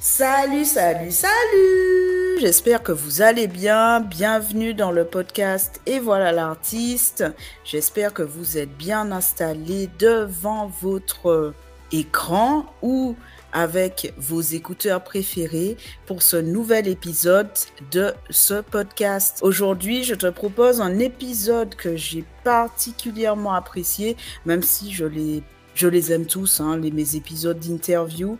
Salut, salut, salut J'espère que vous allez bien. Bienvenue dans le podcast Et voilà l'artiste. J'espère que vous êtes bien installé devant votre écran ou avec vos écouteurs préférés pour ce nouvel épisode de ce podcast. Aujourd'hui, je te propose un épisode que j'ai particulièrement apprécié, même si je les, je les aime tous, hein, les, mes épisodes d'interview.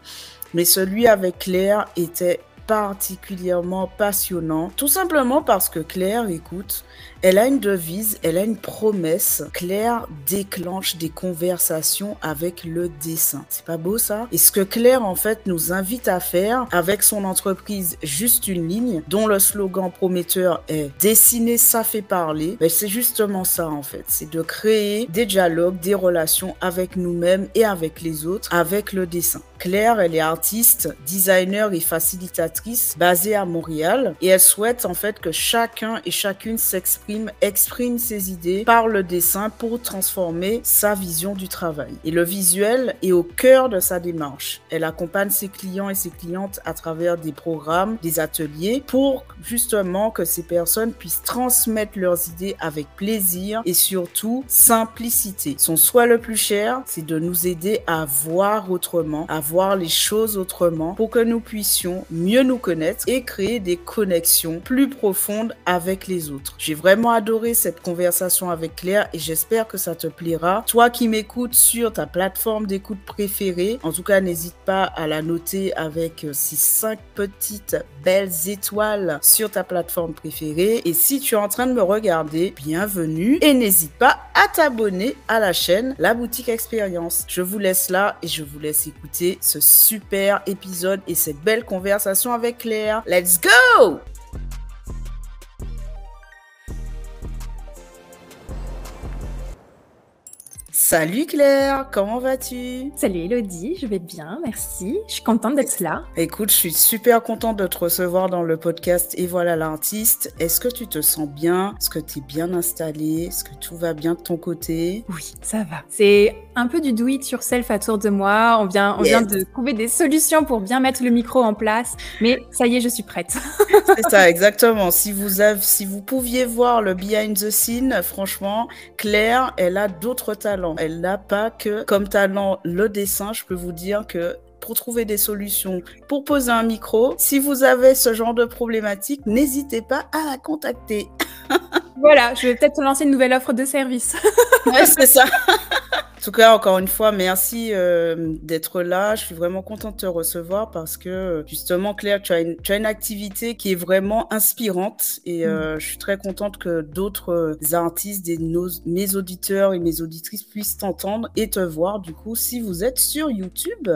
Mais celui avec Claire était particulièrement passionnant, tout simplement parce que Claire, écoute, elle a une devise, elle a une promesse. Claire déclenche des conversations avec le dessin. C'est pas beau ça? Et ce que Claire en fait nous invite à faire avec son entreprise Juste une ligne, dont le slogan prometteur est Dessiner, ça fait parler. Ben, c'est justement ça en fait. C'est de créer des dialogues, des relations avec nous-mêmes et avec les autres, avec le dessin. Claire, elle est artiste, designer et facilitatrice basée à Montréal et elle souhaite en fait que chacun et chacune s'exprime exprime, ses idées par le dessin pour transformer sa vision du travail. Et le visuel est au cœur de sa démarche. Elle accompagne ses clients et ses clientes à travers des programmes, des ateliers pour justement que ces personnes puissent transmettre leurs idées avec plaisir et surtout simplicité. Son souhait le plus cher, c'est de nous aider à voir autrement, à voir les choses autrement pour que nous puissions mieux nous connaître et créer des connexions plus profondes avec les autres. J'ai vraiment adoré cette conversation avec Claire et j'espère que ça te plaira. Toi qui m'écoutes sur ta plateforme d'écoute préférée, en tout cas, n'hésite pas à la noter avec euh, ces cinq petites belles étoiles sur ta plateforme préférée. Et si tu es en train de me regarder, bienvenue et n'hésite pas à t'abonner à la chaîne La Boutique Expérience. Je vous laisse là et je vous laisse écouter ce super épisode et cette belle conversation avec Claire. Let's go! Salut Claire, comment vas-tu? Salut Elodie, je vais bien, merci. Je suis contente d'être là. Écoute, je suis super contente de te recevoir dans le podcast Et voilà l'artiste. Est-ce que tu te sens bien? Est-ce que tu es bien installée? Est-ce que tout va bien de ton côté? Oui, ça va. C'est un peu du do it yourself à tour de moi. On vient, on vient de trouver des solutions pour bien mettre le micro en place. Mais ça y est, je suis prête. C'est ça, exactement. Si vous, avez, si vous pouviez voir le behind the scene, franchement, Claire, elle a d'autres talents elle n'a pas que comme talent le dessin. Je peux vous dire que pour trouver des solutions, pour poser un micro, si vous avez ce genre de problématique, n'hésitez pas à la contacter. voilà, je vais peut-être lancer une nouvelle offre de service. ouais, c'est ça. En tout cas, encore une fois, merci euh, d'être là. Je suis vraiment contente de te recevoir parce que justement, Claire, tu as une, tu as une activité qui est vraiment inspirante et euh, mm. je suis très contente que d'autres artistes, des, nos, mes auditeurs et mes auditrices puissent t'entendre et te voir. Du coup, si vous êtes sur YouTube,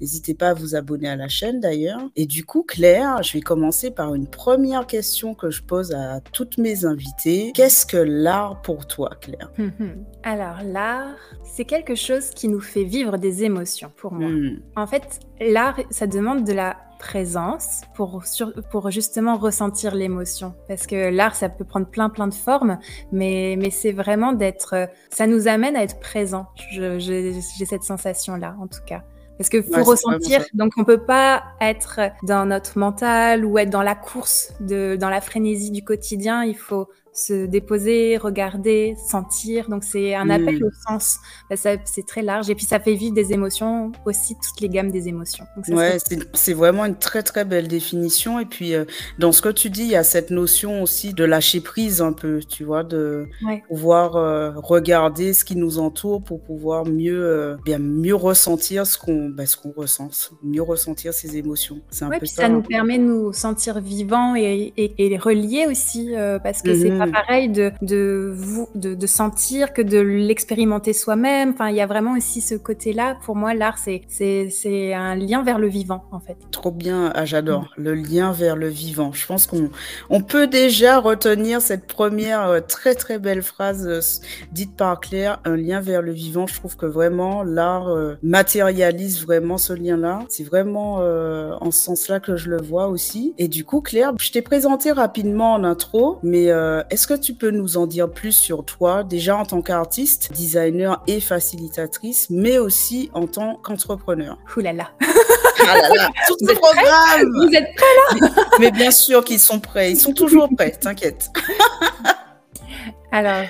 n'hésitez pas à vous abonner à la chaîne d'ailleurs. Et du coup, Claire, je vais commencer par une première question que je pose à toutes mes invitées. Qu'est-ce que l'art pour toi, Claire? Alors, l'art, c'est quelque chose qui nous fait vivre des émotions pour moi. Hmm. En fait, l'art, ça demande de la présence pour, pour justement ressentir l'émotion. Parce que l'art, ça peut prendre plein, plein de formes, mais, mais c'est vraiment d'être... Ça nous amène à être présent. J'ai cette sensation-là, en tout cas. Parce que faut ressentir, donc on peut pas être dans notre mental ou être dans la course, de, dans la frénésie du quotidien. Il faut se déposer, regarder, sentir. Donc c'est un appel mm. au sens. Bah, c'est très large et puis ça fait vivre des émotions aussi, toutes les gammes des émotions. ouais, c'est vraiment une très très belle définition. Et puis euh, dans ce que tu dis, il y a cette notion aussi de lâcher prise un peu, tu vois, de pouvoir euh, regarder ce qui nous entoure pour pouvoir mieux, euh, bien mieux ressentir ce qu'on bah, qu'on ressent, mieux ressentir ses émotions. C'est un peu puis ça. nous permet de nous sentir vivants et, et, reliés aussi parce que c'est pas pareil de, de, vous, de, de sentir que de l'expérimenter soi-même. Enfin, il y a vraiment aussi ce côté-là. Pour moi, l'art, c'est, c'est, c'est un lien vers le vivant, en fait. Trop bien, ah, j'adore. Mm. Le lien vers le vivant. Je pense qu'on on peut déjà retenir cette première euh, très, très belle phrase euh, dite par Claire, un lien vers le vivant. Je trouve que vraiment, l'art euh, matérialise vraiment ce lien-là. C'est vraiment en ce sens-là que je le vois aussi. Et du coup, Claire, je t'ai présenté rapidement en intro, mais est-ce que tu peux nous en dire plus sur toi, déjà en tant qu'artiste, designer et facilitatrice, mais aussi en tant qu'entrepreneur? Ouh là là Ah là là, tout le programme. Vous êtes prêts là? Mais, bien sûr qu'ils sont prêts. Ils sont toujours prêts, t'inquiète. Alors,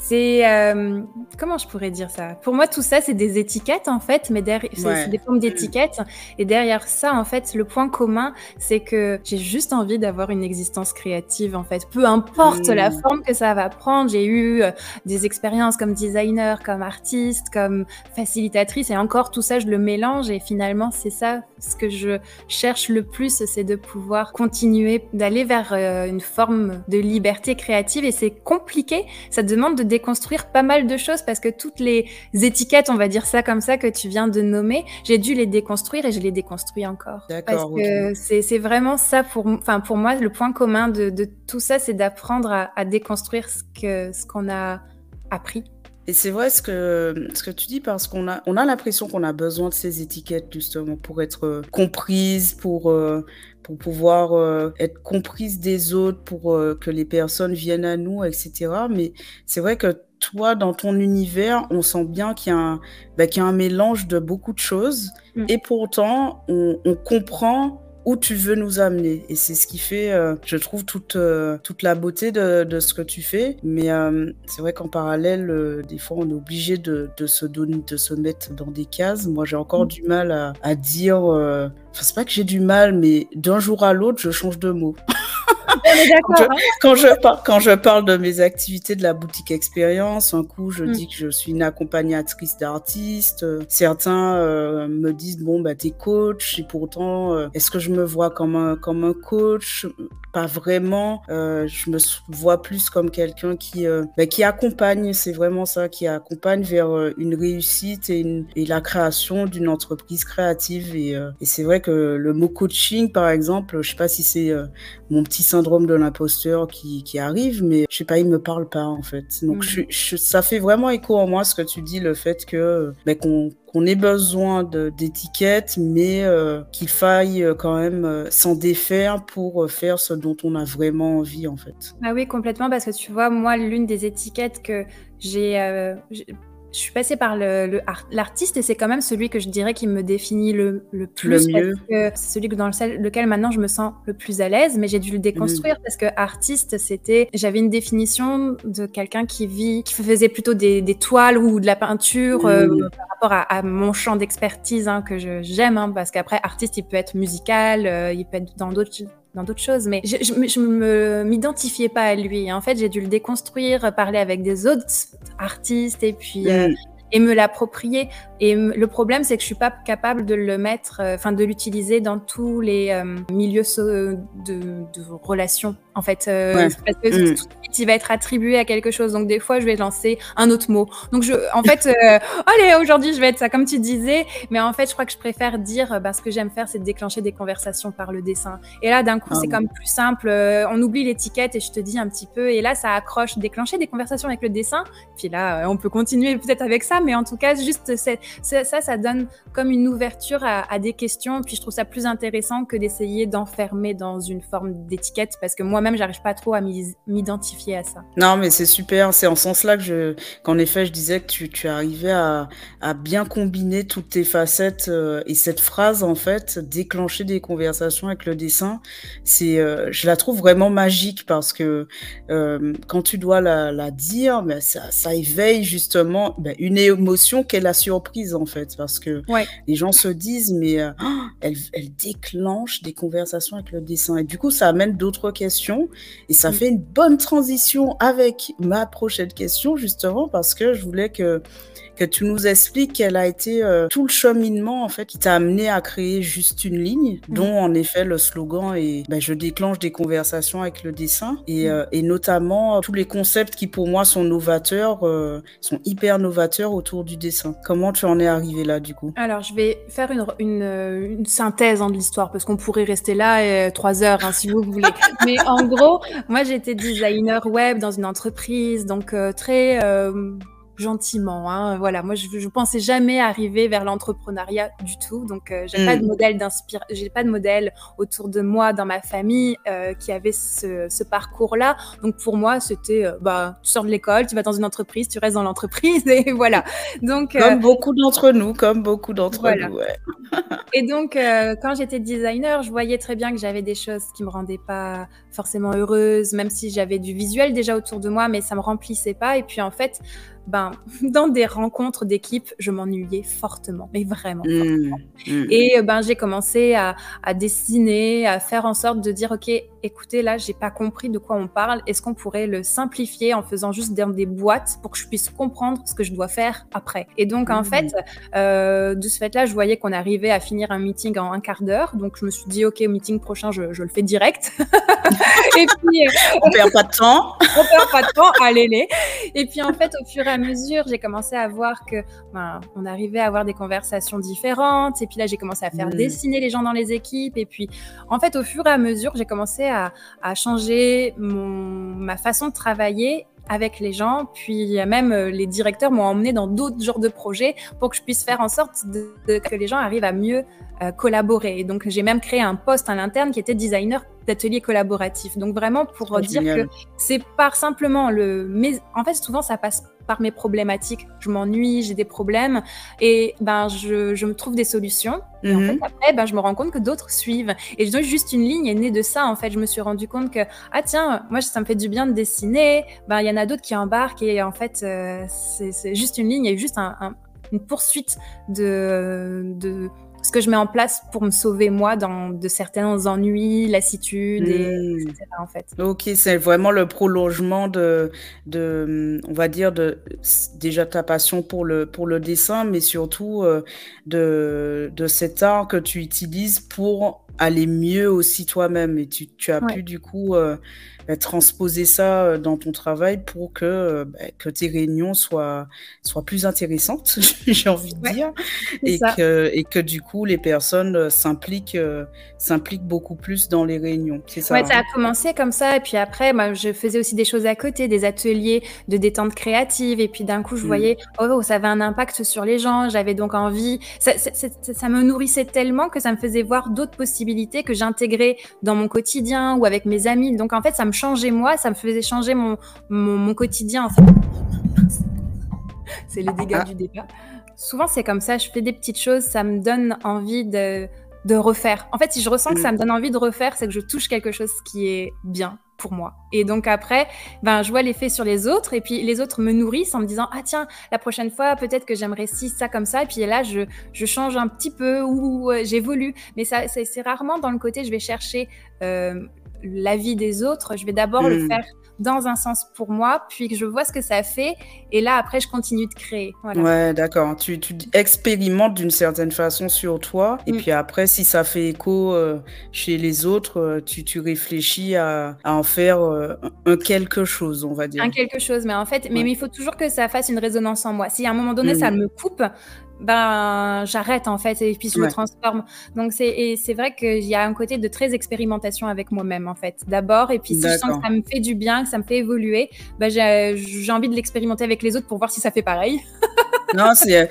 c'est euh, comment je pourrais dire ça? Pour moi, tout ça, c'est des étiquettes en fait, mais derrière, c'est des formes d'étiquettes. Et derrière ça, en fait, le point commun, c'est que j'ai juste envie d'avoir une existence créative en fait. Peu importe la mmh. forme que ça va prendre. J'ai eu euh, des expériences comme designer, comme artiste, comme facilitatrice, et encore tout ça, je le mélange. Et finalement, c'est ça ce que je cherche le plus, c'est de pouvoir continuer d'aller vers euh, une forme de liberté créative. Et c'est compliqué. Ça demande de déconstruire pas mal de choses parce que toutes les étiquettes, on va dire ça comme ça, que tu viens de nommer, j'ai dû les déconstruire et je les déconstruis encore. Parce que c'est vraiment ça pour, enfin pour moi, le point commun de, tout ça, c'est d'apprendre à, déconstruire ce ce qu'on a appris. Et c'est vrai ce que, ce que tu dis parce qu'on a, on a l'impression qu'on a besoin de ces étiquettes justement pour être euh, comprise, pour, euh, pour pouvoir euh, être comprise des autres, pour que les personnes viennent à nous, etc. Mais c'est vrai que toi, dans ton univers, on sent bien qu'il y, bah, y, a un mélange de beaucoup de choses. Mm. Et pourtant, on, on comprend où tu veux nous amener. Et c'est ce qui fait, euh, je trouve, toute, euh, toute la beauté de, de, ce que tu fais. Mais euh, c'est vrai qu'en parallèle, des fois, on est obligé de, de, se donner, de se mettre dans des cases. Moi, j'ai encore mm. du mal à, à dire. Enfin, c'est pas que j'ai du mal, mais d'un jour à l'autre, je change de mot. Hein. quand, je, quand, je parle de mes activités de la boutique expérience, un coup je mm. dis que je suis une accompagnatrice d'artistes. Certains euh, me disent bon bah t'es coach et pourtant euh, est-ce que je me vois comme un comme un coach? Pas vraiment. Euh, je me vois plus comme quelqu'un qui bah, qui accompagne. C'est vraiment ça qui accompagne vers une réussite et, une, et la création d'une entreprise créative. Et, et c'est vrai que le mot coaching par exemple, je sais pas si c'est mon petit syndrome de l'imposteur qui, qui, arrive, mais je sais pas, il me parle pas en fait. Donc je, ça fait vraiment écho en moi ce que tu dis, le fait que ben, qu'on ait besoin d'étiquettes, mais euh, qu'il faille euh, quand même euh, s'en défaire pour faire ce dont on a vraiment envie en fait. Ah oui, complètement, parce que tu vois, moi, l'une des étiquettes que j'ai je suis passée par l'artiste et c'est quand même celui que je dirais qui me définit le, le plus. Le mieux. C'est celui dans lequel maintenant je me sens le plus à l'aise, mais j'ai dû le déconstruire mm. parce que artiste, c'était. J'avais une définition de quelqu'un qui vit, qui faisait plutôt des, des toiles ou de la peinture euh, mm. par rapport à, mon champ d'expertise hein, que j'aime, hein, parce qu'après, artiste, il peut être musical, euh, il peut être dans d'autres dans d'autres choses, mais je, je, me m'identifiais pas à lui. En fait, j'ai dû le déconstruire, parler avec des autres artistes et puis euh, et me l'approprier. Et le problème, c'est que je suis pas capable de le mettre, euh, enfin de l'utiliser dans tous les euh, milieux de, de, relations. En fait, euh, parce que mm. tout de suite, il va être attribué à quelque chose. Donc des fois, je vais lancer un autre mot. Donc je, en fait, allez, aujourd'hui, je vais être ça, comme tu disais. Mais en fait, je crois que je préfère dire, bah, ce que j'aime faire, c'est déclencher des conversations par le dessin. Et là, d'un coup, c'est ah comme plus simple. on oublie l'étiquette et je te dis un petit peu. Et là, ça accroche, déclencher des conversations avec le dessin. Puis là, on peut continuer peut-être avec ça mais en tout cas, juste ça, ça donne comme une ouverture à, des questions. Puis je trouve ça plus intéressant que d'essayer d'enfermer dans une forme d'étiquette, parce que moi-même, j'arrive pas trop à m'identifier à ça. Non, mais c'est super. C'est en ce sens-là que je, qu'en effet, je disais que tu, tu arrivais à, à, bien combiner toutes tes facettes euh, et cette phrase, en fait, déclencher des conversations avec le dessin. C'est, euh, je la trouve vraiment magique parce que euh, quand tu dois la, la dire, ben, ça, ça éveille justement ben, une émotion qu'est la surprise en fait, parce que les gens se disent mais elle, elle, déclenche des conversations avec le dessin et du coup ça amène d'autres questions et ça mm. fait une bonne transition avec ma prochaine question justement parce que je voulais que que tu nous expliques quel a été euh, tout le cheminement en fait qui t'a amené à créer juste une ligne, mm. dont en effet le slogan est ben, je déclenche des conversations avec le dessin et, mm. euh, et notamment euh, tous les concepts qui pour moi sont novateurs, sont hyper novateurs autour du dessin. Comment tu en es arrivé là du coup? Alors je vais faire une, une, une synthèse hein, de l'histoire parce qu'on pourrait rester là trois heures hein, si vous voulez. Mais en gros, moi j'étais designer web dans une entreprise donc très gentiment. Hein. Voilà, moi, je, je pensais jamais arriver vers l'entrepreneuriat du tout. Donc, euh, j'ai pas de mm. modèle d'inspiration, j'ai pas de modèle autour de moi, dans ma famille, euh, qui avait ce, ce parcours-là. Donc, pour moi, c'était, euh, bah, tu sors de l'école, tu vas dans une entreprise, tu restes dans l'entreprise, et voilà. Donc, comme beaucoup d'entre nous, comme beaucoup d'entre nous. Ouais. et donc, quand j'étais designer, je voyais très bien que j'avais des choses qui me rendaient pas forcément heureuse, même si j'avais du visuel déjà autour de moi, mais ça me remplissait pas. Et puis en fait, ben, dans des rencontres d'équipe, je m'ennuyais fortement, mais vraiment mmh, fortement. Mmh. Et euh, ben, j'ai commencé à, dessiner, à faire en sorte de dire, OK, écoutez, là, j'ai pas compris de quoi on parle. Est-ce qu'on pourrait le simplifier en faisant juste dans des boîtes pour que je puisse comprendre ce que je dois faire après? Et donc, en mmh. fait, euh, de ce fait-là, je voyais qu'on arrivait à finir un meeting en un quart d'heure. Donc, je me suis dit, OK, au meeting prochain, je, le fais direct. et puis, euh, on perd pas de temps. on perd pas de temps, allez-les. Et puis, en fait, au fur et à mesure, j'ai commencé à voir que ben, on arrivait à avoir des conversations différentes. Et puis là, j'ai commencé à faire mmh. dessiner les gens dans les équipes. Et puis, en fait, au fur et à mesure, j'ai commencé à, changer mon, ma façon de travailler avec les gens. Puis même euh, les directeurs m'ont emmené dans d'autres genres de projets pour que je puisse faire en sorte que les gens arrivent à mieux euh, collaborer. Et donc j'ai même créé un poste à l'interne qui était designer d'atelier collaboratif. Donc vraiment pour dire que c'est par simplement le... Mais en fait souvent ça passe par mes problématiques. Je m'ennuie, j'ai des problèmes et ben je, je me trouve des solutions. Et en fait, mhm. après, ben, je me rends compte que d'autres suivent. Et je juste une ligne est née de ça. En fait, je me suis rendu compte que ah tiens, moi ça me fait du bien de dessiner. Ben il y en a d'autres qui embarquent et en fait euh, c'est juste une ligne et juste un, une poursuite de, de ce que je mets en place pour me sauver moi dans de certains ennuis, lassitudes, et, etc. En fait. Ok, c'est vraiment le prolongement de, de, on va dire de déjà ta passion pour le pour le dessin, mais surtout euh, de de cet art que tu utilises pour aller mieux aussi toi-même et tu, tu as pu du coup euh, transposer ça euh, dans ton travail pour que, euh, bah, que tes réunions soient, soient plus intéressantes, j'ai envie de dire, et que, et que du coup les personnes euh, s'impliquent s'impliquent beaucoup plus dans les réunions. C'est ça. Ouais, ça a hein commencé comme ça, et puis après, moi, je faisais aussi des choses à côté, des ateliers de détente créative, et puis d'un coup, je mmh. voyais, oh, ça avait un impact sur les gens, j'avais donc envie, ça, ça, ça, me nourrissait tellement que ça me faisait voir d'autres possibilités que j'intégrais dans mon quotidien ou avec mes amis. Donc en fait, ça me changer moi, ça me faisait changer mon, mon, quotidien. c'est les dégâts ah. du débat. Souvent, c'est comme ça, je fais des petites choses, ça me donne envie de, de refaire. En fait, si je ressens que ça me donne envie de refaire, c'est que je touche quelque chose qui est bien pour moi. Et donc après, ben, je vois l'effet sur les autres et puis les autres me nourrissent en me disant ah tiens la prochaine fois peut-être que j'aimerais si ça comme ça et puis là je, je change un petit peu ou euh, j'évolue. Mais ça c'est rarement dans le côté je vais chercher euh, l'avis des autres, je vais d'abord le hmm. faire dans un sens pour moi, puis que je vois ce que ça fait, et là après je continue de créer. Ouais, d'accord. Tu, tu, expérimentes d'une certaine façon sur toi, et mm. puis après si ça fait écho euh, chez les autres, euh, tu, tu réfléchis à, à en faire euh, un quelque chose, on va dire. Un quelque chose, mais en fait, mais, il faut toujours que ça fasse une résonance en moi. Si à un moment donné ça mm. me coupe, ben j'arrête en fait et puis je me transforme. Donc c'est vrai qu'il y a un côté de très expérimentation avec moi-même en fait. D'abord et puis si je sens que ça me fait du bien, que ça me fait évoluer, ben j'ai envie de l'expérimenter avec les autres pour voir si ça fait pareil. non, c'est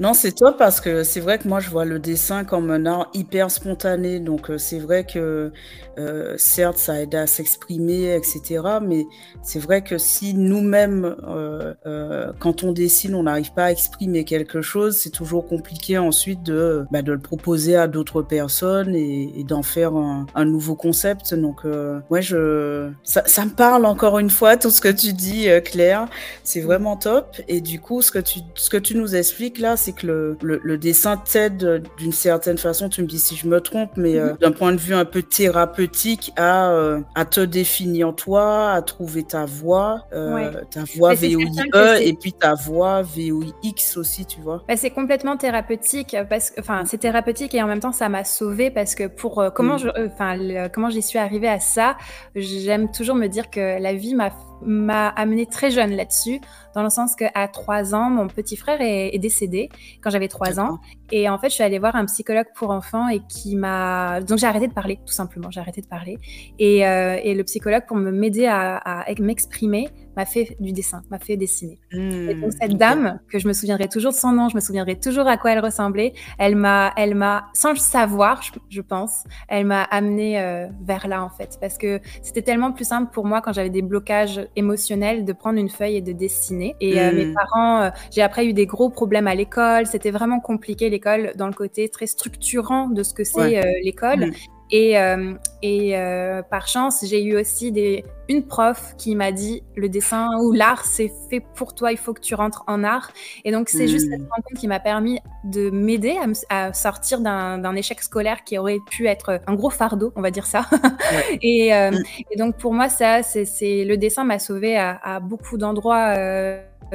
non, c'est toi parce que c'est vrai que moi je vois le dessin comme un art hyper spontané. Donc euh, c'est vrai que euh, certes ça aide à s'exprimer, etc. Mais c'est vrai que si nous-mêmes, euh, quand on dessine, on n'arrive pas à exprimer quelque chose, c'est toujours compliqué ensuite de bah, de le proposer à d'autres personnes et, d'en faire un, nouveau concept. Donc ouais, je ça, ça, me parle encore une fois tout ce que tu dis, Claire. C'est vraiment top. Et du coup, ce que tu ce que tu nous expliques là, c'est que le, le, dessin t'aide d'une certaine façon, tu me dis si je me trompe, mais euh, mhm. d'un point de vue un peu thérapeutique à, euh, à te définir toi, à trouver ta voix, euh, ta voix VOIE et puis ta voix VOIX aussi, tu vois. Bah, c'est complètement thérapeutique, parce que, enfin, c'est thérapeutique et en même temps, ça m'a sauvée parce que pour comment mm. je, enfin, comment j'y suis arrivée à ça, j'aime toujours me dire que la vie m'a m'a amené très jeune là-dessus, dans le sens qu'à trois ans, mon petit frère est, décédé quand j'avais trois ans. Et en fait, je suis allée voir un psychologue pour enfants et qui m'a. Donc, j'ai arrêté de parler, tout simplement. J'ai arrêté de parler. Et, euh, et le psychologue, pour me m'aider à, à m'exprimer, m'a fait du dessin, m'a fait dessiner. et donc cette mmh, dame, que je me souviendrai toujours de son nom, je me souviendrai toujours à quoi elle ressemblait, elle m'a, elle m'a, sans le savoir, je, pense, elle m'a amené euh, vers là en fait, parce que c'était tellement plus simple pour moi quand j'avais des blocages émotionnels de prendre une feuille et de dessiner. Et euh, mes mmh. parents, euh, j'ai après eu des gros problèmes à l'école, c'était vraiment compliqué l'école dans le côté très structurant de ce que c'est l'école. Mmh. Et, euh, et euh, par chance, j'ai eu aussi des, une prof qui m'a dit le dessin ou l'art, c'est fait pour toi, il faut que tu rentres en art. Et donc, c'est juste cette hmm. rencontre qui m'a permis de m'aider à, sortir d'un échec scolaire qui aurait pu être un gros fardeau, on va dire ça. et, euh, hmm. et, donc, pour moi, ça, c'est le dessin m'a sauvé à, à beaucoup d'endroits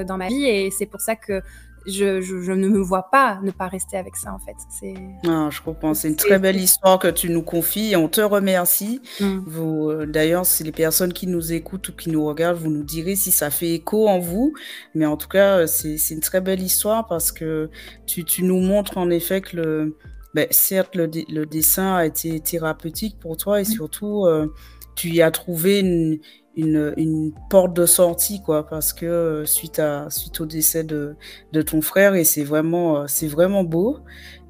dans ma vie. Et c'est pour ça que je, ne me vois pas ne pas rester avec ça en fait. C'est. Ah, je comprends. C'est une très belle histoire que tu nous confies et on te remercie. Mm. Vous, d'ailleurs, si les personnes qui nous écoutent ou qui nous regardent, vous nous direz si ça fait écho en vous. Mais en tout cas, euh, c'est une très belle histoire parce que tu, nous montres en effet que le, ben, certes, le, dessin a été thérapeutique pour toi et mm. surtout, euh, tu y as trouvé une une, une, porte de sortie quoi parce que euh, suite à suite au décès de, de ton frère et c'est vraiment euh, c'est vraiment beau.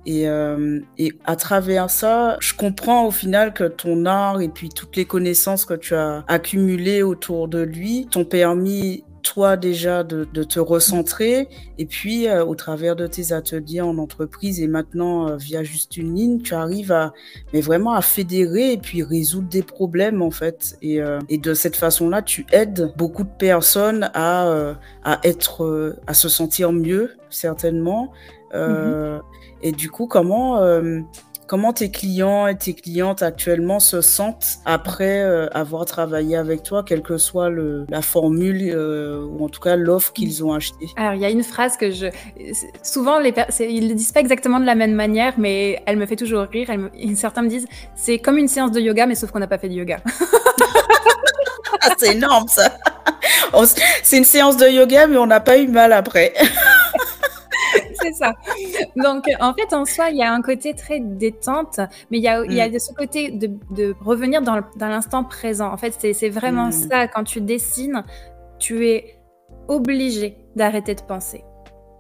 Et, euh, et à travers ça je comprends au final que ton art et puis toutes les connaissances que tu as accumulées autour de lui t'ont permis toi déjà de, te recentrer et puis euh, au travers de tes ateliers en entreprise et maintenant euh, via juste une ligne, tu arrives à mais vraiment à fédérer et puis résoudre des problèmes en fait et, euh, et de cette façon-là, tu aides beaucoup de personnes à à être à se sentir mieux certainement. Mm-hmm. Et du coup, comment Comment tes clients et tes clientes actuellement se sentent après euh, avoir travaillé avec toi, quelle que soit le, la formule euh, ou en tout cas l'offre qu'ils ont achetée? Alors, il y a une phrase que je. Souvent, les ils ne le disent pas exactement de la même manière, mais elle me fait toujours rire. Certains me disent c'est comme une séance de yoga, mais sauf qu'on n'a pas fait de yoga. Ah, c'est énorme ça. C'est une séance de yoga, mais on n'a pas eu mal après. c'est ça. Donc, en fait, en soi, il y a un côté très détente, mais il y a, il y a mm. ce côté de, de revenir dans l'instant présent. En fait, c'est vraiment mm. ça. Quand tu dessines, tu es obligé d'arrêter de penser.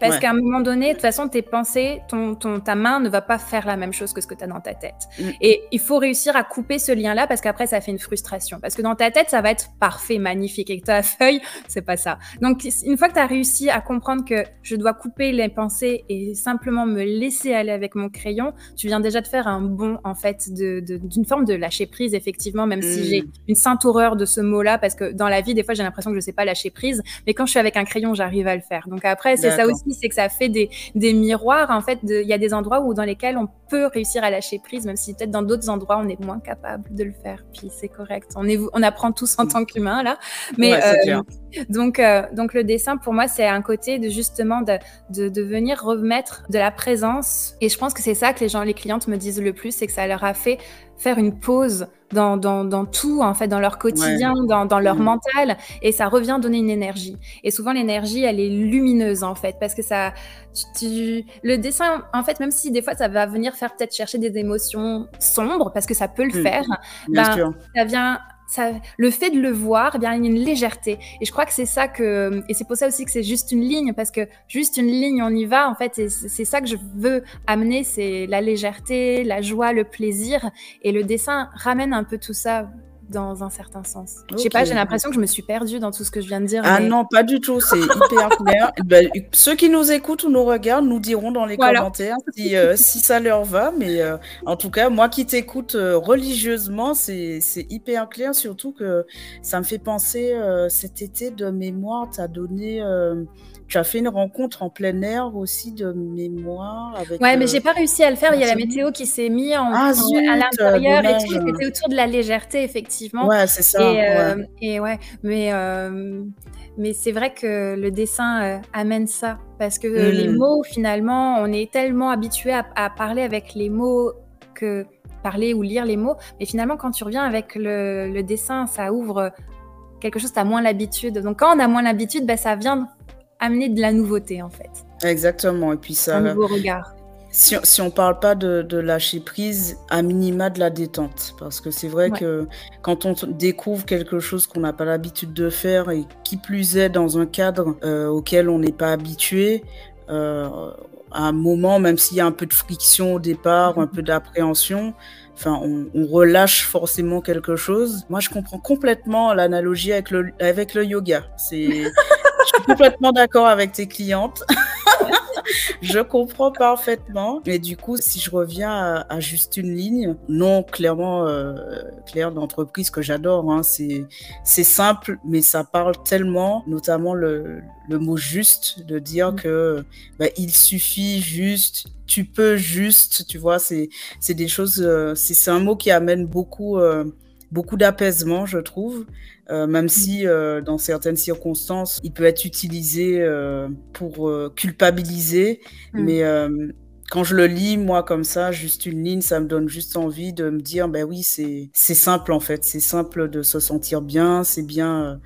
Parce qu'à un moment donné, de toute façon, tes pensées, ton, ton, ta main ne va pas faire la même chose que ce que tu as dans ta tête. Mm. Et il faut réussir à couper ce lien-là parce qu'après, ça fait une frustration. Parce que dans ta tête, ça va être parfait, magnifique. Et que ta feuille, c'est pas ça. Donc, une fois que tu as réussi à comprendre que je dois couper les pensées et simplement me laisser aller avec mon crayon, tu viens déjà de faire un bon, en fait, d'une de, forme de lâcher prise, effectivement, même si j'ai mm. une sainte horreur de ce mot-là, parce que dans la vie, des fois, j'ai l'impression que je sais pas lâcher prise. Mais quand je suis avec un crayon, j'arrive à le faire. Donc après, c'est ça aussi c'est que ça fait des, miroirs. En fait, il y a des endroits où dans lesquels on peut réussir à lâcher prise, même si peut-être dans d'autres endroits on est moins capable de le faire. Puis c'est correct. On, est, on apprend tous en tant qu'humain là. Mais euh, donc, euh, donc le dessin pour moi c'est un côté de justement de, de, venir remettre de la présence. Et je pense que c'est ça que les gens, les clientes me disent le plus, c'est que ça leur a fait faire une pause dans, dans, dans, tout, en fait, dans leur quotidien, dans, dans, leur mmh. mental, et ça revient donner une énergie. Et souvent, l'énergie, elle est lumineuse, en fait, parce que ça, tu, le dessin, en fait, même si des fois, ça va venir faire peut-être chercher des émotions sombres, parce que ça peut le mmh. faire, ben, ça vient le fait de le voir, eh bien, il y a une légèreté. Et je crois que c'est ça que, et c'est pour ça aussi que c'est juste une ligne, parce que juste une ligne, on y va, en fait, c'est ça que je veux amener, c'est la légèreté, la joie, le plaisir. Et le dessin ramène un peu tout ça dans un certain sens. Je sais pas, j'ai l'impression que je me suis perdue dans tout ce que je viens de dire. Ah non, pas du tout, c'est hyper clair. Ben, ceux qui nous écoutent ou nous regardent nous diront dans les commentaires si, euh, si, ça leur va, mais euh, en tout cas, moi qui t'écoute euh, religieusement, c'est hyper clair, surtout que ça me fait penser cet été de mémoire, tu as donné tu as fait une rencontre en plein air aussi de mémoire avec. Ouais, mais j'ai pas réussi à le faire. Il y a la météo qui s'est mise en, ah, à l'intérieur et tout. C'était autour de la légèreté, effectivement. Ouais, c'est ça. Et ouais, mais. Mais c'est vrai que le dessin amène ça, parce que les mmh. mots, finalement, on est tellement habitué à, à, parler avec les mots que parler ou lire les mots, mais finalement, quand tu reviens avec le, le dessin, ça ouvre quelque chose, tu as moins l'habitude. Donc quand on a moins l'habitude, ben, ça vient amener de la nouveauté en fait. Exactement. Et puis ça. Un nouveau regard. Si, si on parle pas de, lâcher prise, à minima de la détente. Parce que c'est vrai que quand on découvre quelque chose qu'on n'a pas l'habitude de faire et qui plus est dans un cadre euh, auquel on n'est pas habitué, euh, à un moment, même s'il y a un peu de friction au départ, un peu d'appréhension, enfin, on, on, relâche forcément quelque chose. Moi, je comprends complètement l'analogie avec le, avec le yoga. C'est, je suis complètement d'accord avec tes clientes. je comprends parfaitement. Et du coup, si je reviens à, juste une ligne, non, clairement, euh, clair d'entreprise que j'adore, hein, c'est, simple, mais ça parle tellement, notamment le, le mot juste, de dire mm. que bah, il suffit juste, tu peux juste, tu vois, c'est, des choses, euh, c'est, c'est un mot qui amène beaucoup, euh, beaucoup d'apaisement, je trouve. Euh, même si euh, dans certaines circonstances, il peut être utilisé euh, pour culpabiliser. Mm. Mais quand je le lis, moi, comme ça, juste une ligne, ça me donne juste envie de me dire, ben oui, c'est simple en fait. C'est simple de se sentir bien, c'est bien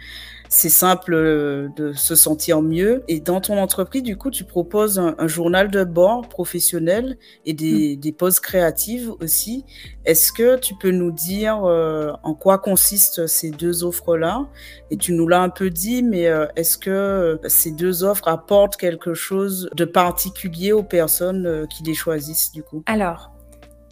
c'est simple euh, de se sentir mieux. Et dans ton entreprise, du coup, tu proposes un, journal de bord professionnel et des, mm. pauses créatives aussi. Est-ce que tu peux nous dire euh, en quoi consistent ces deux offres-là? Et tu nous l'as un peu dit, mais euh, est-ce que ces deux offres apportent quelque chose de particulier aux personnes qui les choisissent, du coup? Alors,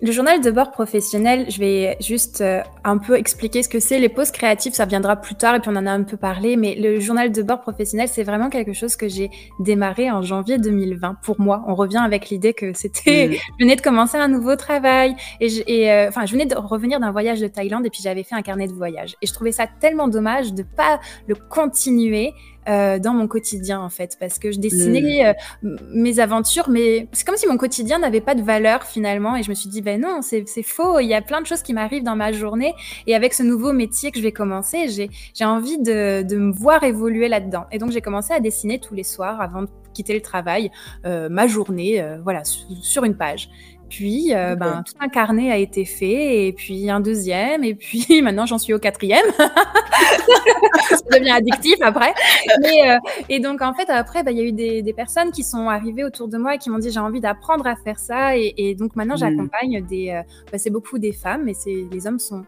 le journal de bord professionnel, je vais juste euh, un peu expliquer ce que c'est. Les pauses créatives, ça viendra plus tard et puis on en a un peu parlé. Mais le journal de bord professionnel, c'est vraiment quelque chose que j'ai démarré en janvier 2020. Pour moi, on revient avec l'idée que c'était, mm. je venais de commencer un nouveau travail et, et euh, enfin, je venais de revenir d'un voyage de Thaïlande et puis j'avais fait un carnet de voyage. Et je trouvais ça tellement dommage de pas le continuer euh, dans mon quotidien en fait, parce que je dessinais mmh. euh, mes aventures, mais c'est comme si mon quotidien n'avait pas de valeur finalement, et je me suis dit ben non, c'est faux, il y a plein de choses qui m'arrivent dans ma journée, et avec ce nouveau métier que je vais commencer, j'ai envie de, de, me voir évoluer là-dedans, et donc j'ai commencé à dessiner tous les soirs avant de quitter le travail, euh, ma journée, euh, voilà, sur une page. Puis, euh, ben, tout un carnet a été fait, et puis un deuxième, et puis maintenant j'en suis au quatrième. Ça devient addictif après. Mais, euh, et donc, en fait, après, ben, il y a eu des, des, personnes qui sont arrivées autour de moi et qui m'ont dit j'ai envie d'apprendre à faire ça. Et, et donc maintenant, mmh. j'accompagne des. Euh, ben, c'est beaucoup des femmes, mais les hommes sont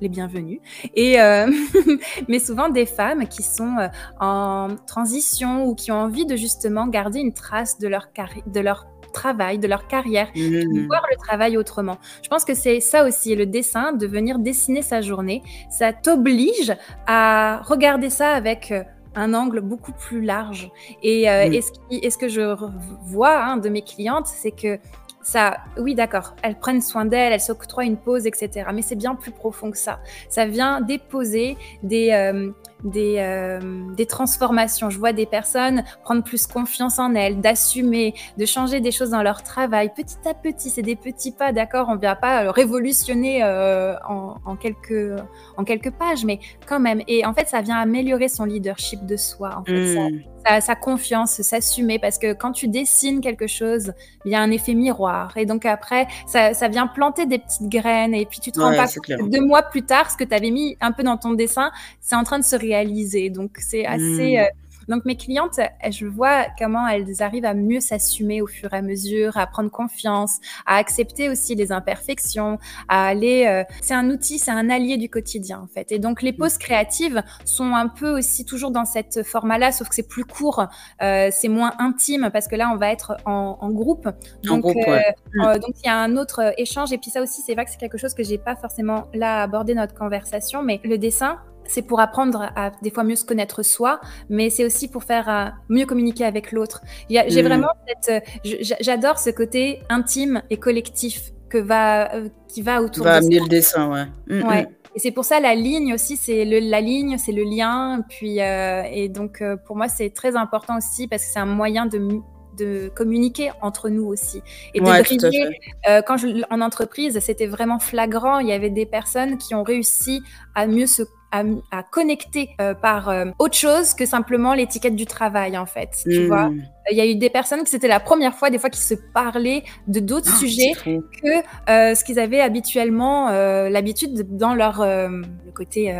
les bienvenus. Et, mais souvent des femmes qui sont en transition ou qui ont envie de justement garder une trace de leur, de leur travail, de leur carrière, mmh. voir le travail autrement. Je pense que c'est ça aussi, le dessin, de venir dessiner sa journée, ça t'oblige à regarder ça avec euh, un angle beaucoup plus large. Et, euh, mmh. ce, que je vois hein, de mes clientes, c'est que ça, oui, d'accord, elles prennent soin d'elles, elles s'octroient une pause, etc. Mais c'est bien plus profond que ça. Ça vient déposer des, euh, des, euh, des transformations. Je vois des personnes prendre plus confiance en elles, d'assumer, de changer des choses dans leur travail. Petit à petit, c'est des petits pas, d'accord? On ne vient pas révolutionner euh, en, en, quelques, en quelques pages, mais quand même. Et en fait, ça vient améliorer son leadership de soi. En fait, ça, mmh sa, confiance, s'assumer, parce que quand tu dessines quelque chose, il y a un effet miroir. Et donc après, ça, vient planter des petites graines, et puis tu te rends pas compte deux mois plus tard, ce que tu avais mis un peu dans ton dessin, c'est en train de se réaliser. Donc c'est assez... Mmh. Euh, donc mes clientes, je vois comment elles arrivent à mieux s'assumer au fur et à mesure, à prendre confiance, à accepter aussi les imperfections, à aller. Euh, c'est un outil, c'est un allié du quotidien en fait. Et donc les pauses créatives sont un peu aussi toujours dans cette format-là, sauf que c'est plus court, euh, c'est moins intime parce que là on va être en, groupe. Donc, euh, mm. donc il y a un autre échange. Et puis ça aussi, c'est vrai que c'est quelque chose que j'ai pas forcément là abordé notre conversation, mais le dessin, c'est pour apprendre à des fois mieux se connaître soi, mais c'est aussi pour faire euh, mieux communiquer avec l'autre. J'ai mm. vraiment cette, euh, j'adore ce côté intime et collectif que va, euh, qui va autour va de amener le dessin, ouais. Mm, ouais. Mm. Et c'est pour ça la ligne aussi, c'est la ligne, c'est le lien. Puis et donc pour moi c'est très important aussi parce que c'est un moyen de de communiquer entre nous aussi et de briller. quand je, en entreprise, c'était vraiment flagrant. Il y avait des personnes qui ont réussi à mieux se à, connecter euh, par euh, autre chose que simplement l'étiquette du travail, en fait. Tu vois? hmm. Il y a eu des personnes que c'était la première fois, des fois, qui se parlaient de d'autres ah, sujets que euh, ce qu'ils avaient habituellement l'habitude dans leur le côté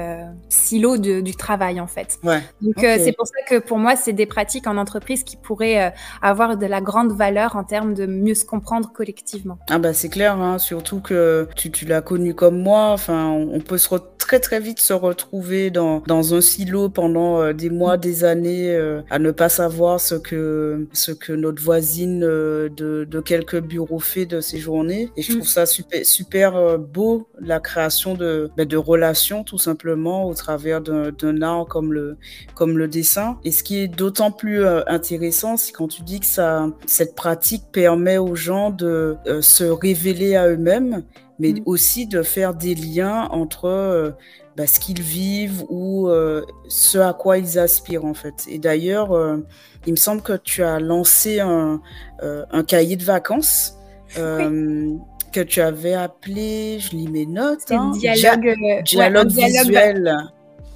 silo du travail, en fait. Donc, c'est pour ça que pour moi, c'est des pratiques en entreprise qui pourraient avoir de la grande valeur en termes de mieux se comprendre collectivement. Ah bah c'est clair, hein, surtout que tu, tu l'as connu comme moi. Enfin, on, peut se très très vite se retrouver dans, dans un silo pendant euh, des mois, des années, euh, à ne pas savoir ce que, ce que notre voisine euh, de, de quelques bureaux fait de ses journées. Et je mm. trouve ça super, super beau, la création de, ben, de relations, tout simplement, au travers d'un art comme le, comme le dessin. Et ce qui est d'autant plus intéressant, c'est quand tu dis que ça, cette pratique permet aux gens de se révéler à eux-mêmes mais mm. aussi de faire des liens entre euh, bah, ce qu'ils vivent ou euh, ce à quoi ils aspirent en fait. Et d'ailleurs, euh, il me semble que tu as lancé un, un cahier de vacances. que tu avais appelé, je lis mes notes, hein, dialogue, dialogue, visuel.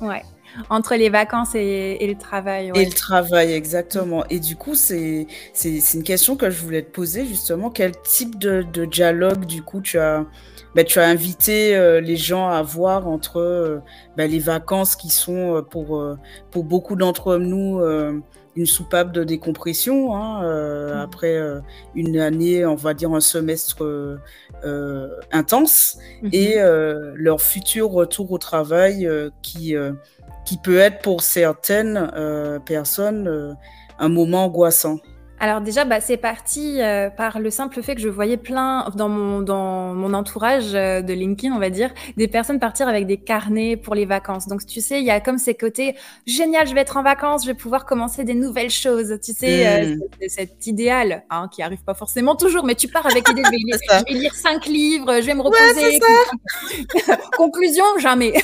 Ouais. Entre les vacances et, le travail. Et le travail, exactement. Et du coup, c'est une question que je voulais te poser, justement. Quel type de, dialogue, du coup, tu as, ben, tu as invité euh, les gens à voir entre euh, ben, les vacances qui sont euh, pour, pour beaucoup d'entre nous une soupape de décompression hein, mmh. après une année, on va dire un semestre intense, mmh et leur futur retour au travail qui qui peut être pour certaines euh, personnes euh, un moment angoissant alors déjà, bah, c'est parti euh, par le simple fait que je voyais plein dans mon, dans mon entourage de LinkedIn, on va dire, des personnes partir avec des carnets pour les vacances. Donc tu sais, il y a comme ces côtés génial, je vais être en vacances, je vais pouvoir commencer des nouvelles choses. Tu sais, mmh. cet idéal hein, qui arrive pas forcément toujours, mais tu pars avec l'idée je vais lire cinq livres, je vais me reposer. Conclusion, jamais.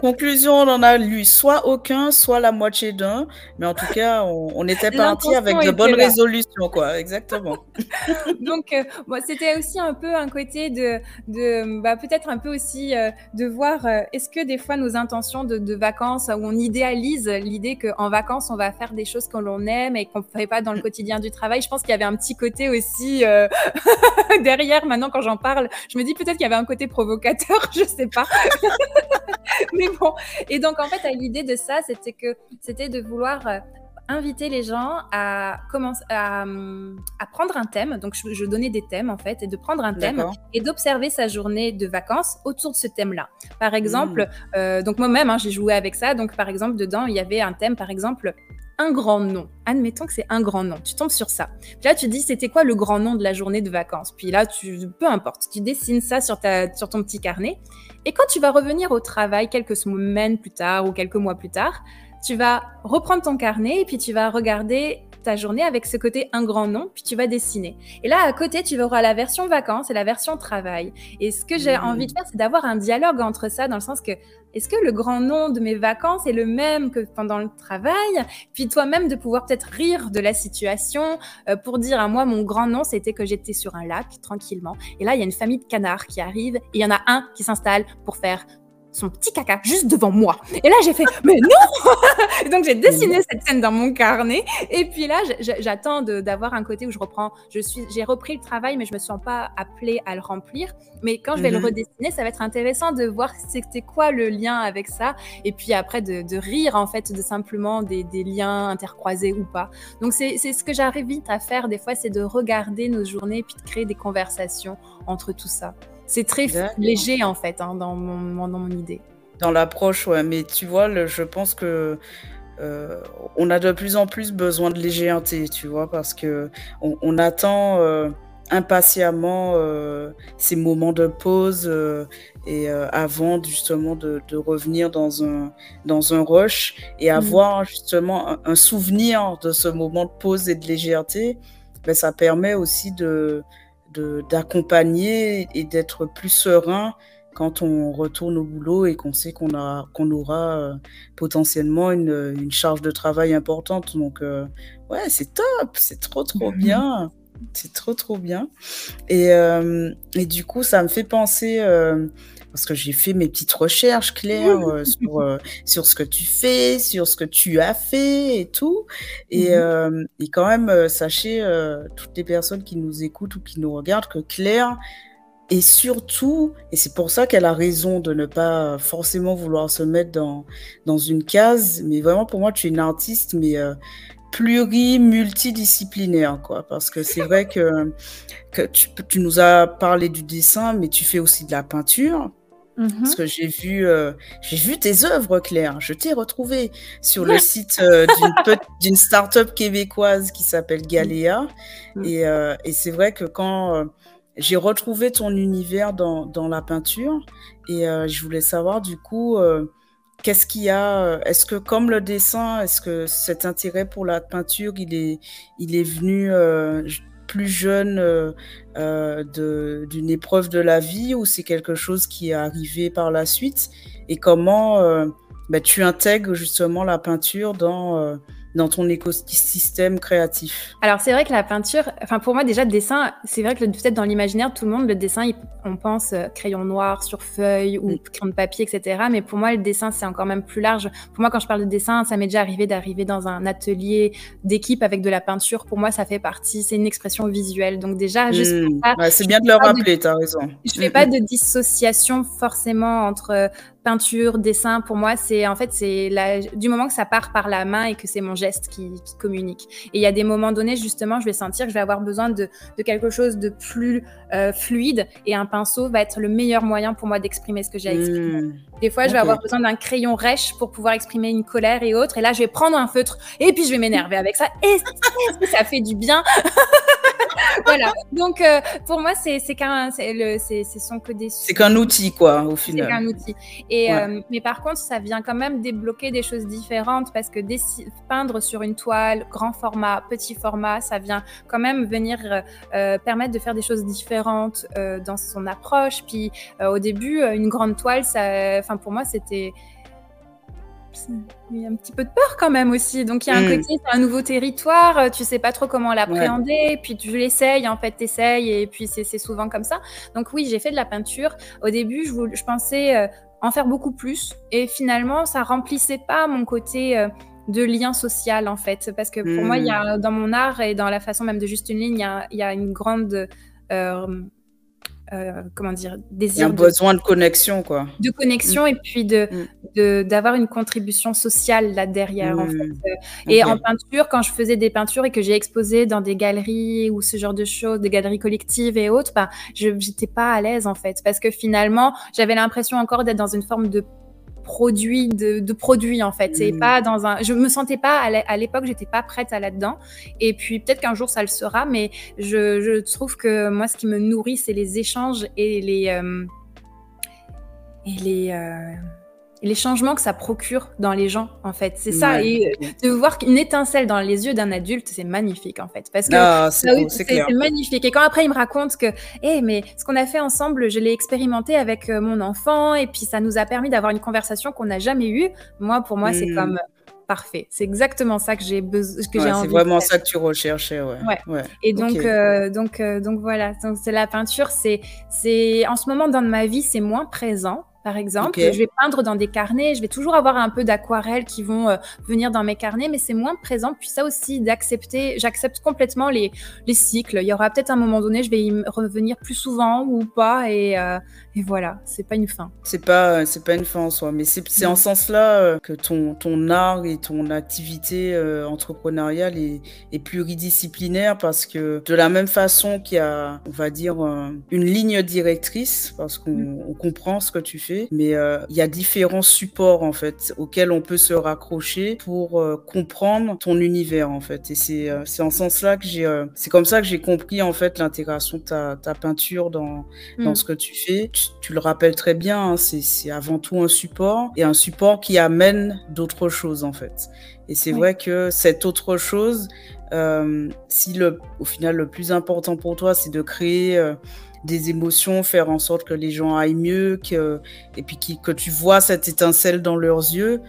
conclusion, on en a lu soit aucun, soit la moitié d'un. Mais en tout cas, on, était parti avec de bonnes résolutions, quoi. Exactement. Donc, euh, c'était aussi un peu un côté de, de bah, peut-être un peu aussi euh, de voir euh, est-ce que des fois nos intentions de, vacances, où on idéalise l'idée qu'en vacances, on va faire des choses que l'on aime et qu'on ne ferait pas dans le quotidien du travail. Je pense qu'il y avait un petit côté aussi derrière. Maintenant, quand j'en parle, je me dis peut-être qu'il y avait un côté provocateur, je sais pas. Mais bon, et donc en fait, l'idée de ça, c'était que c'était de vouloir euh, inviter les gens à commencer à, prendre un thème. Donc, je, donnais des thèmes en fait, et de prendre un thème et d'observer sa journée de vacances autour de ce thème-là. Par exemple, mmh. euh, donc moi-même, hein, j'ai joué avec ça. Donc, par exemple, dedans, il y avait un thème, par exemple, un grand nom. Admettons que c'est un grand nom. Tu tombes sur ça. Puis là, tu dis, c'était quoi le grand nom de la journée de vacances? Puis là, tu, peu importe, tu dessines ça sur, ta, sur ton petit carnet. Et quand tu vas revenir au travail quelques semaines plus tard ou quelques mois plus tard, tu vas reprendre ton carnet et puis tu vas regarder ta journée avec ce côté un grand nom, puis tu vas dessiner. Et là, à côté, tu auras la version vacances et la version travail. Et ce que j'ai mmh. envie de faire, c'est d'avoir un dialogue entre ça, dans le sens que est-ce que le grand nom de mes vacances est le même que pendant le travail? Puis toi-même de pouvoir peut-être rire de la situation euh, pour dire à moi, mon grand nom, c'était que j'étais sur un lac tranquillement. Et là, il y a une famille de canards qui arrive et il y en a un qui s'installe pour faire son petit caca juste devant moi. Et là, j'ai fait, mais non Donc, j'ai dessiné cette scène dans mon carnet. Et puis là, j'attends d'avoir un côté où je reprends, je suis, j'ai repris le travail, mais je me sens pas appelée à le remplir. Mais quand je vais le mhm. redessiner, ça va être intéressant de voir c'était quoi le lien avec ça. Et puis après, de, rire, en fait, de simplement des, des liens intercroisés ou pas. Donc, c'est ce que j'arrive vite à faire des fois, c'est de regarder nos journées puis de créer des conversations entre tout ça. C'est très léger en fait hein, dans, mon, dans, mon, idée. Dans l'approche, ouais, mais tu vois, je pense que euh, on a de plus en plus besoin de légèreté, tu vois, parce que on, attend euh, impatiemment euh, ces moments de pause et avant justement de, revenir dans un dans un rush et mmh. avoir justement un, souvenir de ce moment de pause et de légèreté, ben, ça permet aussi de d'accompagner et d'être plus serein quand on retourne au boulot et qu'on sait qu'on a qu'on aura euh, potentiellement une, une, charge de travail importante. Donc euh, ouais, c'est top, c'est trop trop bien. C'est trop trop bien. Et, euh, et, du coup, ça me fait penser parce que j'ai fait mes petites recherches, Claire, euh, sur, euh, sur ce que tu fais, sur ce que tu as fait et tout. Et, mmh et quand même, sachez, toutes les personnes qui nous écoutent ou qui nous regardent, que Claire et surtout, et c'est pour ça qu'elle a raison de ne pas forcément vouloir se mettre dans, dans une case, mais vraiment pour moi, tu es une artiste, mais euh, pluri-multidisciplinaire, quoi. Parce que c'est vrai que, que tu, tu, nous as parlé du dessin, mais tu fais aussi de la peinture. Mm-hmm. Parce que j'ai vu, euh, j'ai vu tes œuvres, Claire. Je t'ai retrouvée sur le site euh, d'une start-up québécoise qui s'appelle Galéa. Mm. Et, euh, et c'est vrai que quand j'ai retrouvé ton univers dans, dans la peinture et je voulais savoir du coup qu'est-ce qu'il y a est-ce que comme le dessin est-ce que cet intérêt pour la peinture il est il est venu plus jeune euh, d'une épreuve de la vie ou c'est quelque chose qui est arrivé par la suite? Et comment bah, tu intègres justement la peinture dans dans ton écosystème créatif? Alors c'est vrai que la peinture, enfin pour moi déjà le dessin, c'est vrai que peut-être dans l'imaginaire tout le monde, le dessin, on pense euh, crayon noir sur feuille ou mm. crayon de papier, etc. Mais pour moi le dessin c'est encore même plus large. Pour moi quand je parle de dessin, ça m'est déjà arrivé d'arriver dans un atelier d'équipe avec de la peinture. Pour moi ça fait partie, c'est une expression visuelle. Donc déjà juste mm. ouais, c'est bien de le rappeler, tu as raison. Je fais pas de dissociation forcément entre peinture, dessin, pour moi, c'est en fait, c'est du moment que ça part par la main et que c'est mon geste qui, communique. Et il y a des moments donnés, justement, je vais sentir que je vais avoir besoin de, quelque chose de plus euh, fluide et un pinceau va être le meilleur moyen pour moi d'exprimer ce que j'ai à exprimer. Hmm. Des fois, je vais avoir besoin d'un crayon rêche pour pouvoir exprimer une colère et autres. Et là, je vais prendre un feutre et puis je vais m'énerver avec ça. Et ça fait du bien. voilà. Donc, euh, pour moi, c'est qu'un, c'est sont que des. C'est qu'un outil, quoi, au final. C'est qu'un outil. Et, euh, mais par contre, ça vient quand même débloquer des choses différentes parce que peindre sur une toile, grand format, petit format, ça vient quand même venir euh, permettre de faire des choses différentes dans son approche. Puis, au début, une grande toile, ça, enfin, pour moi, c'était il y a un petit peu de peur quand même aussi. Donc il y a un mm. côté, c'est un nouveau territoire, euh, tu sais pas trop comment l'appréhender, puis tu l'essayes, en fait, t'essayes, et puis c'est souvent comme ça. Donc oui, j'ai fait de la peinture. Au début, je, je pensais euh, en faire beaucoup plus, et finalement, ça remplissait pas mon côté euh, de lien social, en fait. Parce que pour moi, il y a, mm. dans mon art et dans la façon même de juste une ligne, il y a, il y a une grande euh, comment dire, désir. un besoin de connexion, quoi. De connexion mm. et puis mm. de, d'avoir une contribution sociale là derrière, en mm. fait. Euh, et en peinture, quand je faisais des peintures et que j'ai exposé dans des galeries ou ce genre de choses, des galeries collectives et autres, bah, je n'étais pas à l'aise, en fait. Parce que finalement, j'avais l'impression encore d'être dans une forme de produit de, produits en fait. C'est mm. pas dans un. Je me sentais pas à l'époque, j'étais pas prête à là-dedans. Et puis peut-être qu'un jour ça le sera, mais je, trouve que moi, ce qui me nourrit, c'est les échanges et les euh, et les euh, les changements que ça procure dans les gens, en fait. C'est ça. Et euh, de voir une étincelle dans les yeux d'un adulte, c'est magnifique, en fait. Parce que ah, c'est magnifique. Et quand après, il me raconte que, hé, mais ce qu'on a fait ensemble, je l'ai expérimenté avec euh, mon enfant, et puis ça nous a permis d'avoir une conversation qu'on n'a jamais eue. Moi, pour moi, c'est hmm. comme parfait. C'est exactement ça que j'ai besoin, que C'est vraiment ça que tu recherchais, ouais. ouais. Et donc, euh, donc, donc voilà. Donc c'est la peinture. C'est, c'est en ce moment dans ma vie, c'est moins présent par exemple. Je vais peindre dans des carnets, je vais toujours avoir un peu d'aquarelles qui vont euh, venir dans mes carnets, mais c'est moins présent. Puis ça aussi, d'accepter, j'accepte complètement les, les, cycles. Il y aura peut-être un moment donné, je vais y revenir plus souvent ou pas, et, euh, et voilà, c'est pas une fin. C'est pas, c'est pas une fin en soi, mais c'est en ce sens-là euh, que ton, ton art et ton activité entrepreneuriale est, est, pluridisciplinaire parce que de la même façon qu'il y a, on va dire, une ligne directrice, parce qu'on mm. comprend ce que tu fais mais euh, il y a différents supports en fait auxquels on peut se raccrocher pour euh, comprendre ton univers en fait. Et c'est euh, c'est en ce sens-là que j'ai c'est comme ça que j'ai compris en fait l'intégration de ta, ta, peinture dans dans mm. ce que tu fais. Tu, le rappelles très bien, hein, c'est avant tout un support et un support qui amène d'autres choses en fait. Et c'est vrai que cette autre chose, euh, si le, au final le plus important pour toi, c'est de créer des émotions, faire en sorte que les gens aillent mieux, que, et puis que tu vois cette étincelle dans leurs yeux,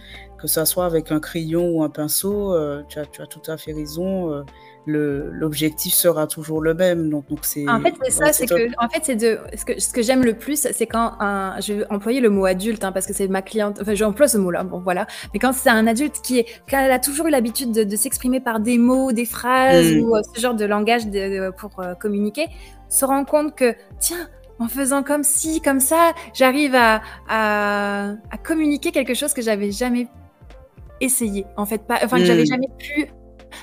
que ça soit avec un crayon ou un pinceau, euh, tu, as, tu, as, tout à fait raison. Euh, l'objectif sera toujours le même. Donc, donc c'est. En fait, c'est ça, c'est que, en fait, c'est de ce que, ce que j'aime le plus, c'est quand un, je vais employer le mot adulte, hein, parce que c'est ma cliente, enfin, j'emploie ce mot-là, bon, voilà. Mais quand c'est un adulte qui est, a toujours eu l'habitude de, s'exprimer par des mots, des phrases mmh. ou euh, ce genre de langage de, pour communiquer, se rend compte que, tiens, en faisant comme ci, comme ça, j'arrive à, à, à, communiquer quelque chose que j'avais jamais essayer, en fait, pas, enfin, que j'avais hmm. jamais pu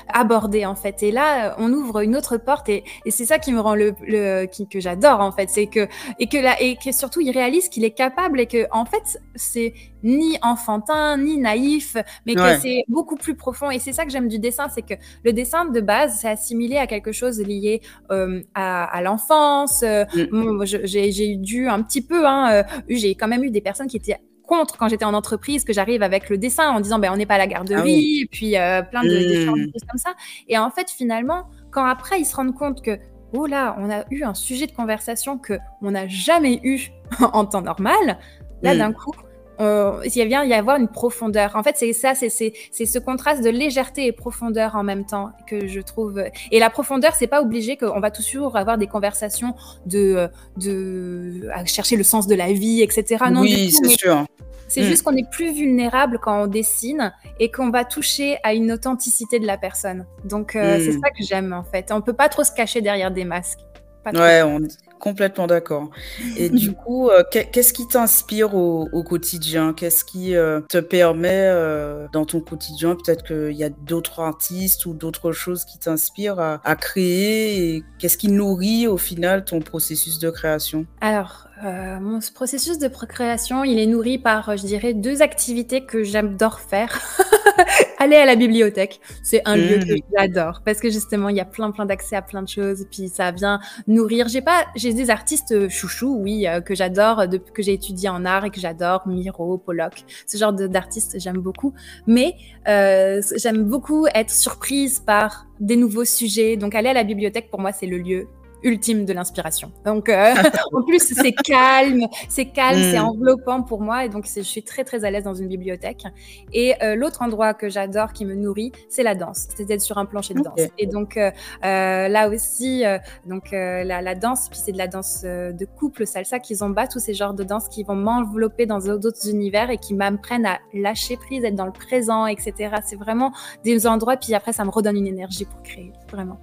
aborder en fait. Et là, on ouvre une autre porte et, c'est ça qui me rend le, le qui, que j'adore en fait, c'est que et que là et que surtout il réalise qu'il est capable et que en fait c'est ni enfantin ni naïf, mais que c'est beaucoup plus profond. Et c'est ça que j'aime du dessin, c'est que le dessin de base c'est assimilé à quelque chose lié euh, à, l'enfance. Euh, hmm. j'ai dû un petit peu, hein, euh, j'ai quand même eu des personnes qui étaient contre quand j'étais en entreprise, que j'arrive avec le dessin en disant ben, on n'est pas à la garderie, ah et puis euh, plein de, mmh. choses comme ça. Et en fait, finalement, quand après ils se rendent compte que oh là, on a eu un sujet de conversation que on n'a jamais eu en temps normal, là mmh. d'un coup, euh, il vient y avoir une profondeur. En fait, c'est ça, c'est ce contraste de légèreté et profondeur en même temps que je trouve. Et la profondeur, c'est pas obligé qu'on va toujours avoir des conversations de, de à chercher le sens de la vie, etc. Non, oui, c'est sûr. C'est mm. juste qu'on est plus vulnérable quand on dessine et qu'on va toucher à une authenticité de la personne. Donc, euh, c'est mm. ça que j'aime en fait. On peut pas trop se cacher derrière des masques. ouais, on, Complètement d'accord. Et du coup, euh, qu'est-ce qui t'inspire au, quotidien? Qu'est-ce qui euh, te permet euh, dans ton quotidien? Peut-être qu'il y a d'autres artistes ou d'autres choses qui t'inspirent à, créer. Qu'est-ce qui nourrit au final ton processus de création? Alors, mon processus de procréation, il est nourri par, je dirais, deux activités que j'adore faire. aller à la bibliothèque, c'est un lieu que mmh. j'adore parce que justement, il y a plein, plein d'accès à plein de choses. Puis ça vient nourrir. J'ai pas, j'ai des artistes euh, chouchous, oui, euh, que j'adore, que j'ai étudié en art et que j'adore, Miro, Pollock, ce genre d'artistes, j'aime beaucoup. Mais euh, j'aime beaucoup être surprise par des nouveaux sujets. Donc aller à la bibliothèque, pour moi, c'est le lieu ultime de l'inspiration. Donc, euh, en plus, c'est calme, c'est calme, c'est hmm. enveloppant pour moi. Et donc, je suis très, très à l'aise dans une bibliothèque. Et euh, l'autre endroit que j'adore, qui me nourrit, c'est la danse. C'est d'être sur un plancher de danse. Et donc, euh, là aussi, donc, la, la, danse, puis c'est de la danse de couple, salsa, qui zumba, tous ces genres de danse qui vont m'envelopper dans d'autres univers et qui m'apprennent à lâcher prise, être dans le présent, etc. C'est vraiment des endroits, puis après, ça me redonne une énergie pour créer, vraiment.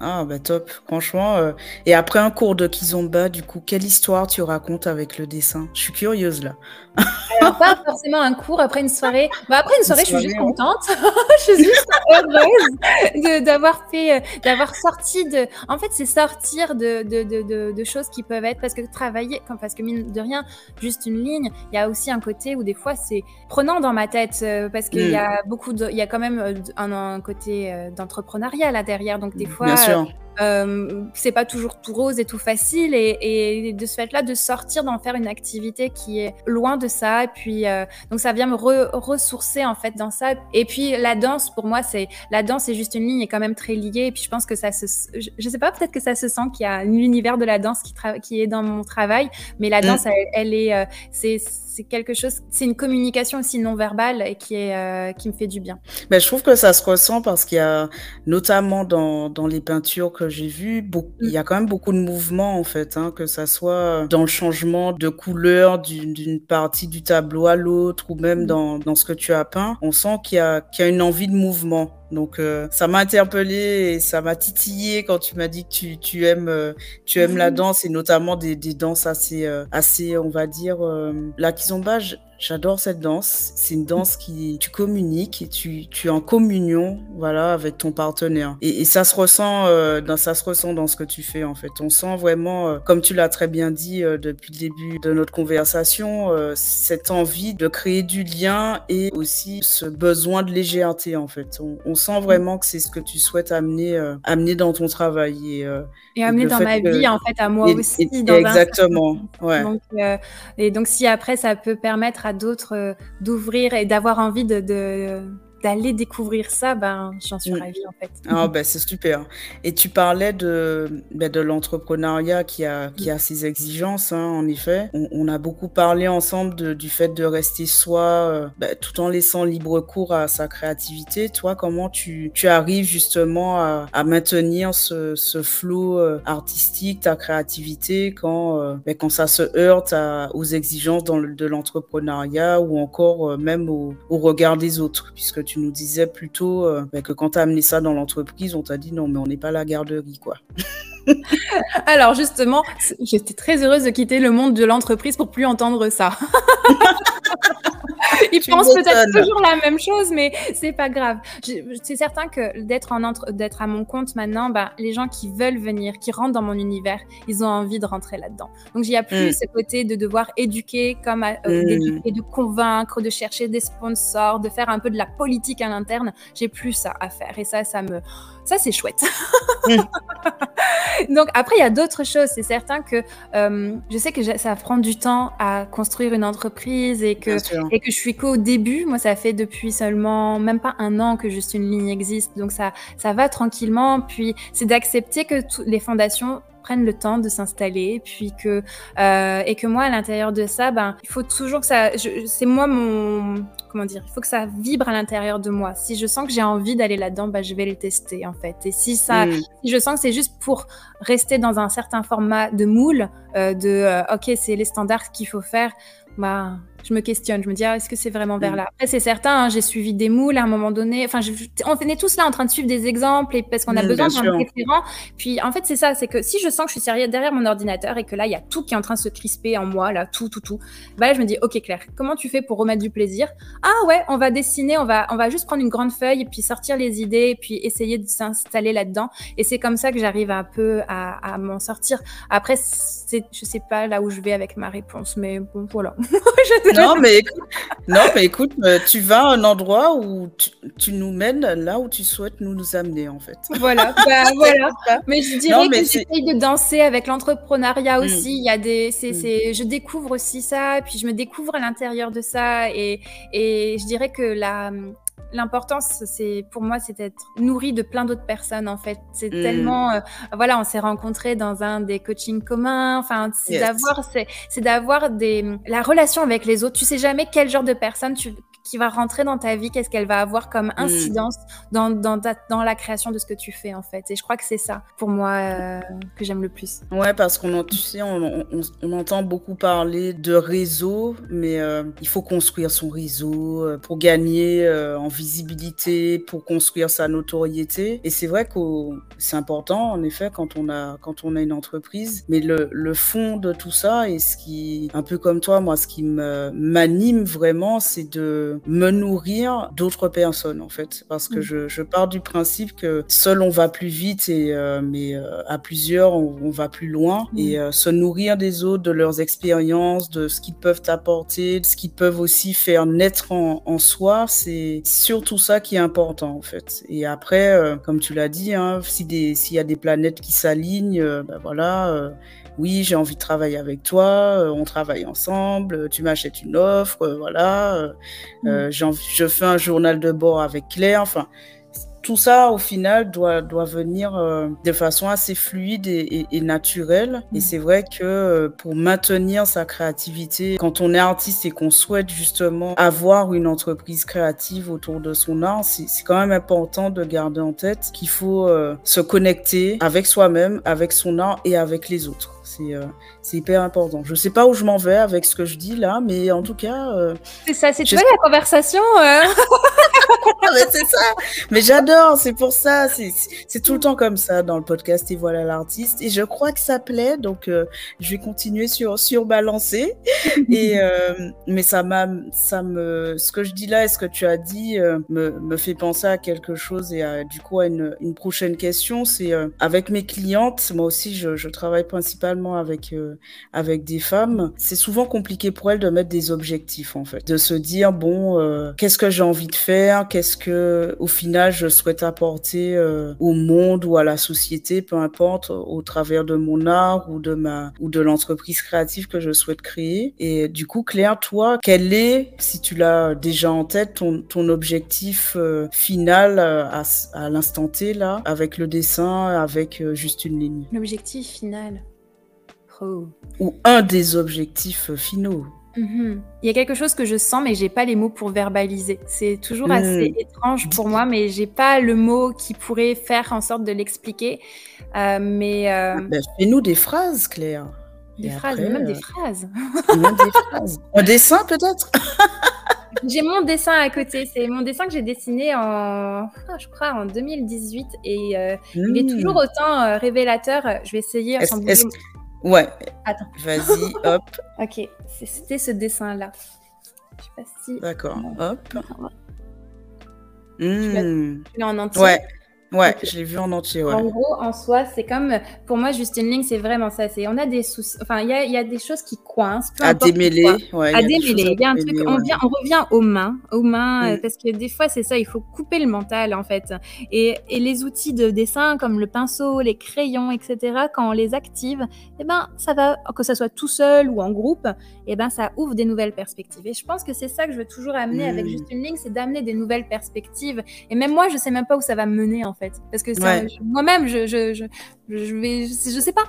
Ah bah top, franchement. Euh, et après un cours de Kizomba, du coup, quelle histoire tu racontes avec le dessin? Je suis curieuse là. Alors, pas forcément un cours après une soirée. Bah, après une soirée, je suis juste contente. je suis juste heureuse d'avoir fait, euh, d'avoir sorti de. En fait, c'est sortir de, de, de, de, choses qui peuvent être parce que travailler, parce que mine de rien, juste une ligne. Il y a aussi un côté où des fois c'est prenant dans ma tête euh, parce qu'il y a mm. beaucoup de, il y a quand même un, un côté d'entrepreneuriat là derrière. Donc des fois. Bien sûr. Euh, c'est pas toujours tout rose et tout facile et, de ce fait-là de sortir d'en faire une activité qui est loin de ça et puis euh, donc ça vient me ressourcer en fait dans ça et puis la danse pour moi c'est la danse c'est juste une ligne est quand même très liée et puis je pense que ça se je, sais pas peut-être que ça se sent qu'il y a un univers de la danse qui, qui est dans mon travail mais la mm. danse elle, est euh, c'est c'est quelque chose, c'est une communication aussi non verbale et qui est euh, qui me fait du bien. Mais ben, je trouve que ça se ressent parce qu'il y a notamment dans, dans les peintures que j'ai vues, beaucoup, il y a quand même beaucoup de mouvements en fait, hein, que ça soit dans le changement de couleur d'une partie du tableau à l'autre ou même mm. dans, dans ce que tu as peint, on sent qu'il y a qu'il y a une envie de mouvement. Donc euh, ça m'a interpellé et ça m'a titillé quand tu m'as dit que tu, tu aimes euh, tu aimes la danse et notamment des, des danses assez euh, assez on va dire la kizomba J'adore cette danse. C'est une danse qui tu communiques et tu, tu es en communion, voilà, avec ton partenaire. Et, ça se ressent, euh, dans, ça se ressent dans ce que tu fais en fait. On sent vraiment, euh, comme tu l'as très bien dit euh, depuis le début de notre conversation, cette envie de créer du lien et aussi ce besoin de légèreté en fait. On, sent vraiment que c'est ce que tu souhaites amener, amener dans ton travail et, et amener dans ma vie en fait à moi aussi. dans exactement. ouais. Donc, et donc si après ça peut permettre d'autres euh, d'ouvrir et d'avoir envie de, d'aller découvrir ça, ben, j'en suis mm. ravie en fait. Ah ben c'est super. Et tu parlais de, ben, de l'entrepreneuriat qui a, qui a ses exigences, hein, en effet. On, a beaucoup parlé ensemble du fait de rester soi, euh, ben, tout en laissant libre cours à sa créativité. Toi, comment tu, tu arrives justement à, à maintenir ce, ce flot euh, artistique, ta créativité, quand, euh, ben, quand ça se heurte à, aux exigences dans le, de l'entrepreneuriat ou encore même au, au regard des autres, puisque tu nous disais plutôt euh, bah, que quand tu as amené ça dans l'entreprise, on t'a dit non, mais on n'est pas la garderie, quoi. Alors justement, j'étais très heureuse de quitter le monde de l'entreprise pour plus entendre ça. Ils pensent peut-être toujours la même chose, mais c'est pas grave. C'est certain que d'être en entre, d'être à mon compte maintenant, bah, les gens qui veulent venir, qui rentrent dans mon univers, ils ont envie de rentrer là-dedans. Donc il n'y a plus mm. ce côté de devoir éduquer, comme euh, mm. de convaincre, de chercher des sponsors, de faire un peu de la politique à l'interne. J'ai plus ça à faire, et ça, ça me ça, c'est chouette. Donc après, il y a d'autres choses. C'est certain que euh, je sais que ça prend du temps à construire une entreprise et que, et que je suis qu'au début. Moi, ça fait depuis seulement même pas un an que juste une ligne existe. Donc ça, ça va tranquillement. Puis c'est d'accepter que les fondations prennent le temps de s'installer, puis que euh, et que moi à l'intérieur de ça, ben il faut toujours que ça, c'est moi mon comment dire, il faut que ça vibre à l'intérieur de moi. Si je sens que j'ai envie d'aller là-dedans, ben je vais le tester en fait. Et si ça, mm. si je sens que c'est juste pour rester dans un certain format de moule, euh, de euh, ok c'est les standards qu'il faut faire, bah je me questionne, je me dis, ah, est-ce que c'est vraiment vers mm. là? Après, c'est certain, hein, j'ai suivi des moules à un moment donné. Enfin, on est tous là en train de suivre des exemples et parce qu'on a mm, besoin d'un référent. Puis, en fait, c'est ça, c'est que si je sens que je suis derrière mon ordinateur et que là, il y a tout qui est en train de se crisper en moi, là, tout, tout, tout, bah là, je me dis, ok, Claire, comment tu fais pour remettre du plaisir? Ah ouais, on va dessiner, on va, on va juste prendre une grande feuille et puis sortir les idées et puis essayer de s'installer là-dedans. Et c'est comme ça que j'arrive un peu à, à m'en sortir. Après, je sais pas là où je vais avec ma réponse, mais bon, voilà. non, mais écoute, non, mais écoute, euh, tu vas à un endroit où tu, nous mènes là où tu souhaites nous, nous amener, en fait. Voilà, bah, voilà. Mais je dirais que j'essaye de danser avec l'entrepreneuriat hmm. aussi. Il y a des, c'est, hmm. je découvre aussi ça, puis je me découvre à l'intérieur de ça, et, et je dirais que la, l'importance, c'est pour moi, c'est d'être nourri de plein d'autres personnes en fait. C'est mm. tellement, euh, voilà, on s'est rencontrés dans un des coachings communs. Enfin, c'est d'avoir, c'est d'avoir des la relation avec les autres. Tu sais jamais quel genre de personne tu qui va rentrer dans ta vie, qu'est-ce qu'elle va avoir comme mm. incidence dans, dans, dans, la création de ce que tu fais en fait. Et je crois que c'est ça pour moi euh, que j'aime le plus. Ouais, parce qu'on tu sais, on, on, entend beaucoup parler de réseau, mais euh, il faut construire son réseau euh, pour gagner en visibilité, pour construire sa notoriété. Et c'est vrai que c'est important en effet quand on a quand on a une entreprise, mais le, le fond de tout ça et ce qui, un peu comme toi, moi, ce qui m'anime vraiment, c'est de me nourrir d'autres personnes en fait parce que mm. je, je, pars du principe que seul on va plus vite et euh, mais euh, à plusieurs on, va plus loin mm. et euh, se nourrir des autres de leurs expériences de ce qu'ils peuvent apporter de ce qu'ils peuvent aussi faire naître en, en soi c'est surtout ça qui est important en fait et après comme tu l'as dit hein, si des s'il y a des planètes qui s'alignent ben voilà oui, j'ai envie de travailler avec toi, euh, on travaille ensemble, tu m'achètes une offre, euh, voilà, euh, mm. je fais un journal de bord avec Claire, enfin, tout ça, au final, doit, doit venir de façon assez fluide et, naturelle. Et mm. c'est vrai que pour maintenir sa créativité, quand on est artiste et qu'on souhaite justement avoir une entreprise créative autour de son art, c'est quand même important de garder en tête qu'il faut se connecter avec soi-même, avec son art et avec les autres. Euh, c'est hyper important. Je sais pas où je m'en vais avec ce que je dis là, mais en tout cas. Euh, c'est ça, c'est toi la conversation. Euh. c'est ça. Mais j'adore, c'est pour ça. C'est tout le temps comme ça dans le podcast Et voilà l'artiste. Et je crois que ça plaît, donc je vais continuer sur, sur balancer. et, mais ça m'a, ça me, ce que je dis là et ce que tu as dit me, me fait penser à quelque chose et à, du coup à une, une prochaine question. C'est avec mes clientes, moi aussi je, je travaille principalement avec avec des femmes, c'est souvent compliqué pour elles de mettre des objectifs en fait, de se dire bon, qu'est-ce que j'ai envie de faire, qu'est-ce que au final je souhaite apporter au monde ou à la société, peu importe, au travers de mon art ou de ma ou de l'entreprise créative que je souhaite créer. Et du coup, Claire, toi, quel est, si tu l'as déjà en tête, ton, ton objectif euh, final euh, à, à l'instant T là, avec le dessin, avec euh, juste une ligne? L'objectif final. Oh. Ou un des objectifs finaux. Mhm. Il y a quelque chose que je sens, mais j'ai pas les mots pour verbaliser. C'est toujours assez hmm. étrange pour moi, mais j'ai pas le mot qui pourrait faire en sorte de l'expliquer. Euh, mais euh, ben, fais-nous des phrases, Claire. Des phrases, même des euh, phrases. même des phrases. Un dessin peut-être? J'ai mon dessin à côté. C'est mon dessin que j'ai dessiné en, ah, je crois, en 2018 et il est hmm. toujours autant révélateur. Je vais essayer. Ouais. Attends. Vas-y, hop. ok, c'était ce dessin-là. Je sais pas si. D'accord, hop. Tu l'as hmm. en entier. Ouais. Ouais, je l'ai vu en entier. Ouais. En gros, en soi, c'est comme pour moi, juste une ligne, c'est vraiment ça. C'est on a des soucis. Enfin, il y a, y a, des choses qui coincent. à démêler. Ouais, à démêler. Il y a un truc. On, vient, on revient aux mains, aux mains, mm. parce que des fois, c'est ça. Il faut couper le mental en fait. Et, et, les outils de dessin comme le pinceau, les crayons, etc. Quand on les active, eh ben, ça va que ça soit tout seul ou en groupe, eh ben, ça ouvre des nouvelles perspectives. Et je pense que c'est ça que je veux toujours amener avec mm. juste une ligne, c'est d'amener des nouvelles perspectives. Et même moi, je sais même pas où ça va mener en fait. Parce que moi-même, je, je, je, je, vais, je sais pas.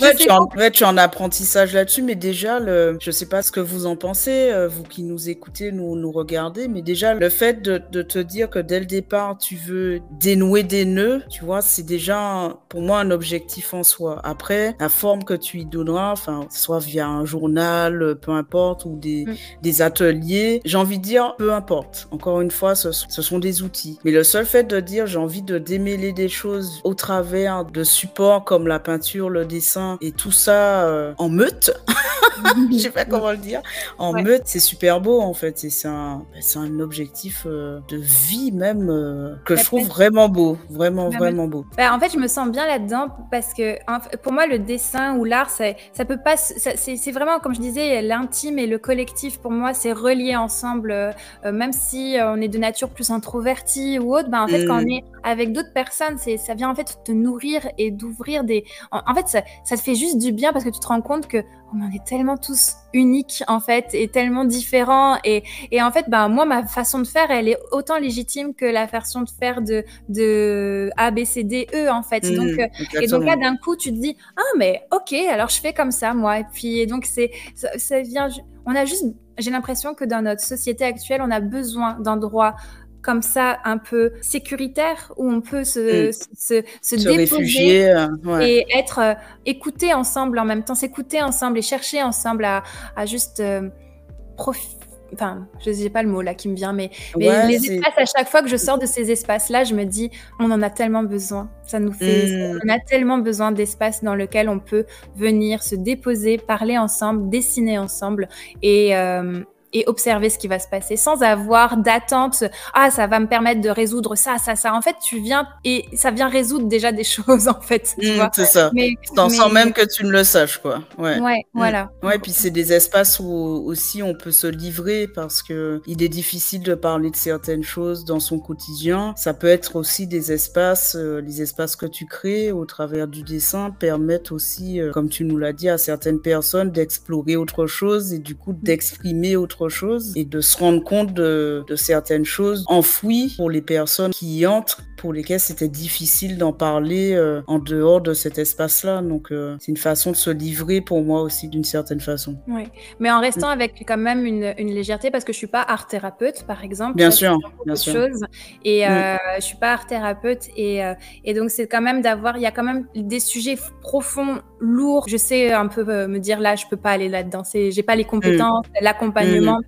ouais, tu, En, tu es en apprentissage là-dessus, mais déjà, le, je sais pas ce que vous en pensez, euh, vous qui nous écoutez, nous, nous regardez, mais déjà, le fait de, de, te dire que dès le départ, tu veux dénouer des nœuds, tu vois, c'est déjà pour moi un objectif en soi. Après, la forme que tu y donneras, enfin, soit via un journal, peu importe, ou des, mm. des ateliers, j'ai envie de dire, peu importe. Encore une fois, ce, ce sont des outils. Mais le seul fait de dire j'ai envie de démêler des choses au travers de supports comme la peinture, le dessin et tout ça euh, en meute. Je sais pas comment le dire. En meute, c'est super beau en fait. C'est un, c'est un objectif euh, de vie même euh, que je trouve vraiment beau, vraiment vraiment beau. Bah, en fait, je me sens bien là-dedans parce que pour moi, le dessin ou l'art, ça, ça peut pas. C'est vraiment comme je disais, l'intime et le collectif. Pour moi, c'est relié ensemble. même si on est de nature plus introvertie ou autre, bah, en fait, quand on mm. est avec d'autres personnes, c'est ça vient en fait te nourrir et d'ouvrir des. En, fait, ça, ça, te fait juste du bien parce que tu te rends compte que on en est tellement tous uniques en fait et tellement différents et, et en fait, bah moi ma façon de faire, elle est autant légitime que la façon de faire de de A B C D E en fait. Mmh, donc euh, et donc là d'un coup tu te dis ah mais ok alors je fais comme ça moi et puis et donc c'est ça, ça vient on a juste j'ai l'impression que dans notre société actuelle, on a besoin d'endroits comme ça un peu sécuritaire où on peut se, mm. se, se, déposer euh, et être euh, écouté ensemble en même temps, s'écouter ensemble et chercher ensemble à, à juste euh, profiter enfin, je sais pas le mot là qui me vient, mais, mais les espaces, à chaque fois que je sors de ces espaces-là, je me dis, on en a tellement besoin. Ça nous fait, mm. on a tellement besoin d'espaces dans lequel on peut venir se déposer, parler ensemble, dessiner ensemble et, et observer ce qui va se passer sans avoir d'attente. Ah, ça va me permettre de résoudre ça, ça, ça. En fait, tu viens et ça vient résoudre déjà des choses, en fait. Mmh, c'est ça. Mais, T'en sens même que tu ne le saches, quoi. Ouais. Ouais, mmh. voilà. Ouais, puis c'est des espaces où aussi on peut se livrer parce que il est difficile de parler de certaines choses dans son quotidien. Ça peut être aussi des espaces, euh, les espaces que tu crées au travers du dessin permettent aussi, euh, comme tu nous l'as dit, à certaines personnes d'explorer autre chose et du coup d'exprimer autre chose et de se rendre compte de, de certaines choses enfouies pour les personnes qui y entrent pour lesquelles c'était difficile d'en parler euh, en dehors de cet espace-là. Donc, euh, c'est une façon de se livrer pour moi aussi d'une certaine façon. Oui, mais en restant mm. avec quand même une, une, légèreté, parce que je suis pas art thérapeute, par exemple. Bien sûr, bien sûr. Chose, et mm. euh, je suis pas art thérapeute, et, et donc c'est quand même d'avoir, il y a quand même des sujets profonds, lourds. Je sais un peu me dire là, je peux pas aller là-dedans. J'ai pas les compétences, mm. l'accompagnement.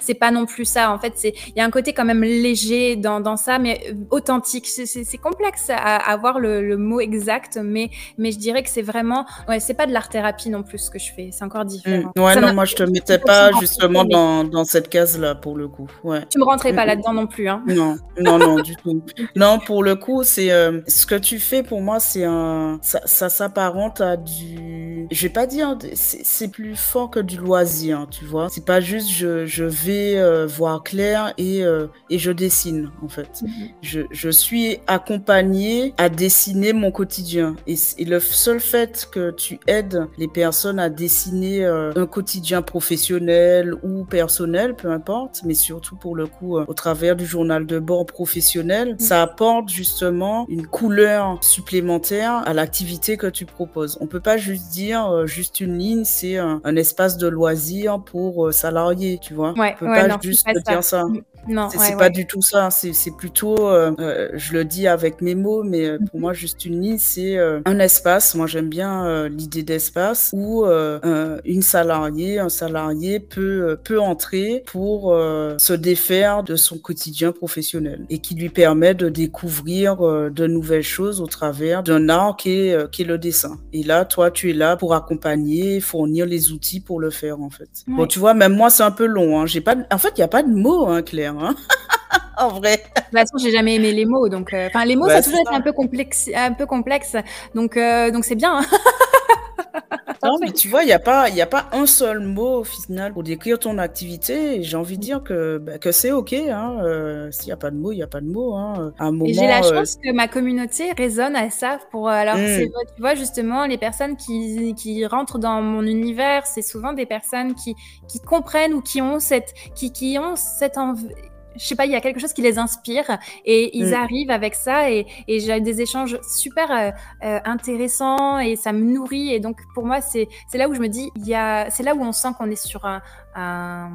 C'est pas non plus ça. En fait, c'est il y a un côté quand même léger dans, dans ça, mais authentique. C'est complexe à, avoir le, le, mot exact, mais mais je dirais que c'est vraiment ouais, c'est pas de l'art thérapie non plus ce que je fais. C'est encore différent. Mmh. Ouais, non, moi je te mettais pas justement dans, dans cette case là pour le coup. Ouais. Tu me rentrais pas mmh, mmh. là-dedans non plus, hein. Non, non, non, du tout. Non, pour le coup, c'est euh, ce que tu fais pour moi, c'est un ça, ça s'apparente à du je vais pas dire c'est plus fort que du loisir, tu vois. C'est pas juste je, je vais euh, voir clair et, euh, et je dessine, en fait. Mhm. je, je, suis accompagnée à dessiner mon quotidien. Et, et, le seul fait que tu aides les personnes à dessiner euh, un quotidien professionnel ou personnel, peu importe, mais surtout pour le coup, au travers du journal de bord professionnel, mhm. ça apporte justement une couleur supplémentaire à l'activité que tu proposes. On peut pas juste dire juste une ligne, c'est un, un espace de loisir pour euh, salariés, tu vois. Ouais, on peut pas juste dire ça. Mm. Non, c'est pas du tout ça. C'est plutôt, euh, euh, je le dis avec mes mots, mais euh, pour moi, juste une ligne, c'est un espace. Moi, j'aime bien l'idée d'espace où une salariée, un salarié peut, peut entrer pour se défaire de son quotidien professionnel et qui lui permet de découvrir de nouvelles choses au travers d'un art qui est, qui est le dessin. Et là, toi, tu es là pour accompagner, fournir les outils pour le faire, en fait. Bon, tu vois, même moi, c'est un peu long. Hein. J'ai pas, en fait, il n'y a pas de mots, hein, Claire. Hein. en vrai. De toute façon, j'ai jamais aimé les mots, donc euh, enfin les mots, ça a toujours été un peu complexe, un peu complexe, donc euh, donc c'est bien. Hein. non, mais tu vois, il n'y a, pas, a pas un seul mot au final pour décrire ton activité. J'ai envie de dire que, bah, que c'est OK. Hein. Euh, s'il n'y a pas de mots, il n'y a pas de mots. Hein. j'ai la chance que ma communauté résonne à ça. Pour, alors, mmh. tu vois, justement, les personnes qui, qui rentrent dans mon univers, c'est souvent des personnes qui, qui comprennent ou qui ont cette, qui, qui ont cette envie je sais pas, il y a quelque chose qui les inspire et ils mm. arrivent avec ça et, et j'ai des échanges super euh, euh, intéressants et ça me nourrit et donc pour moi c'est là où je me dis il y a c'est là où on sent qu'on est sur un, un,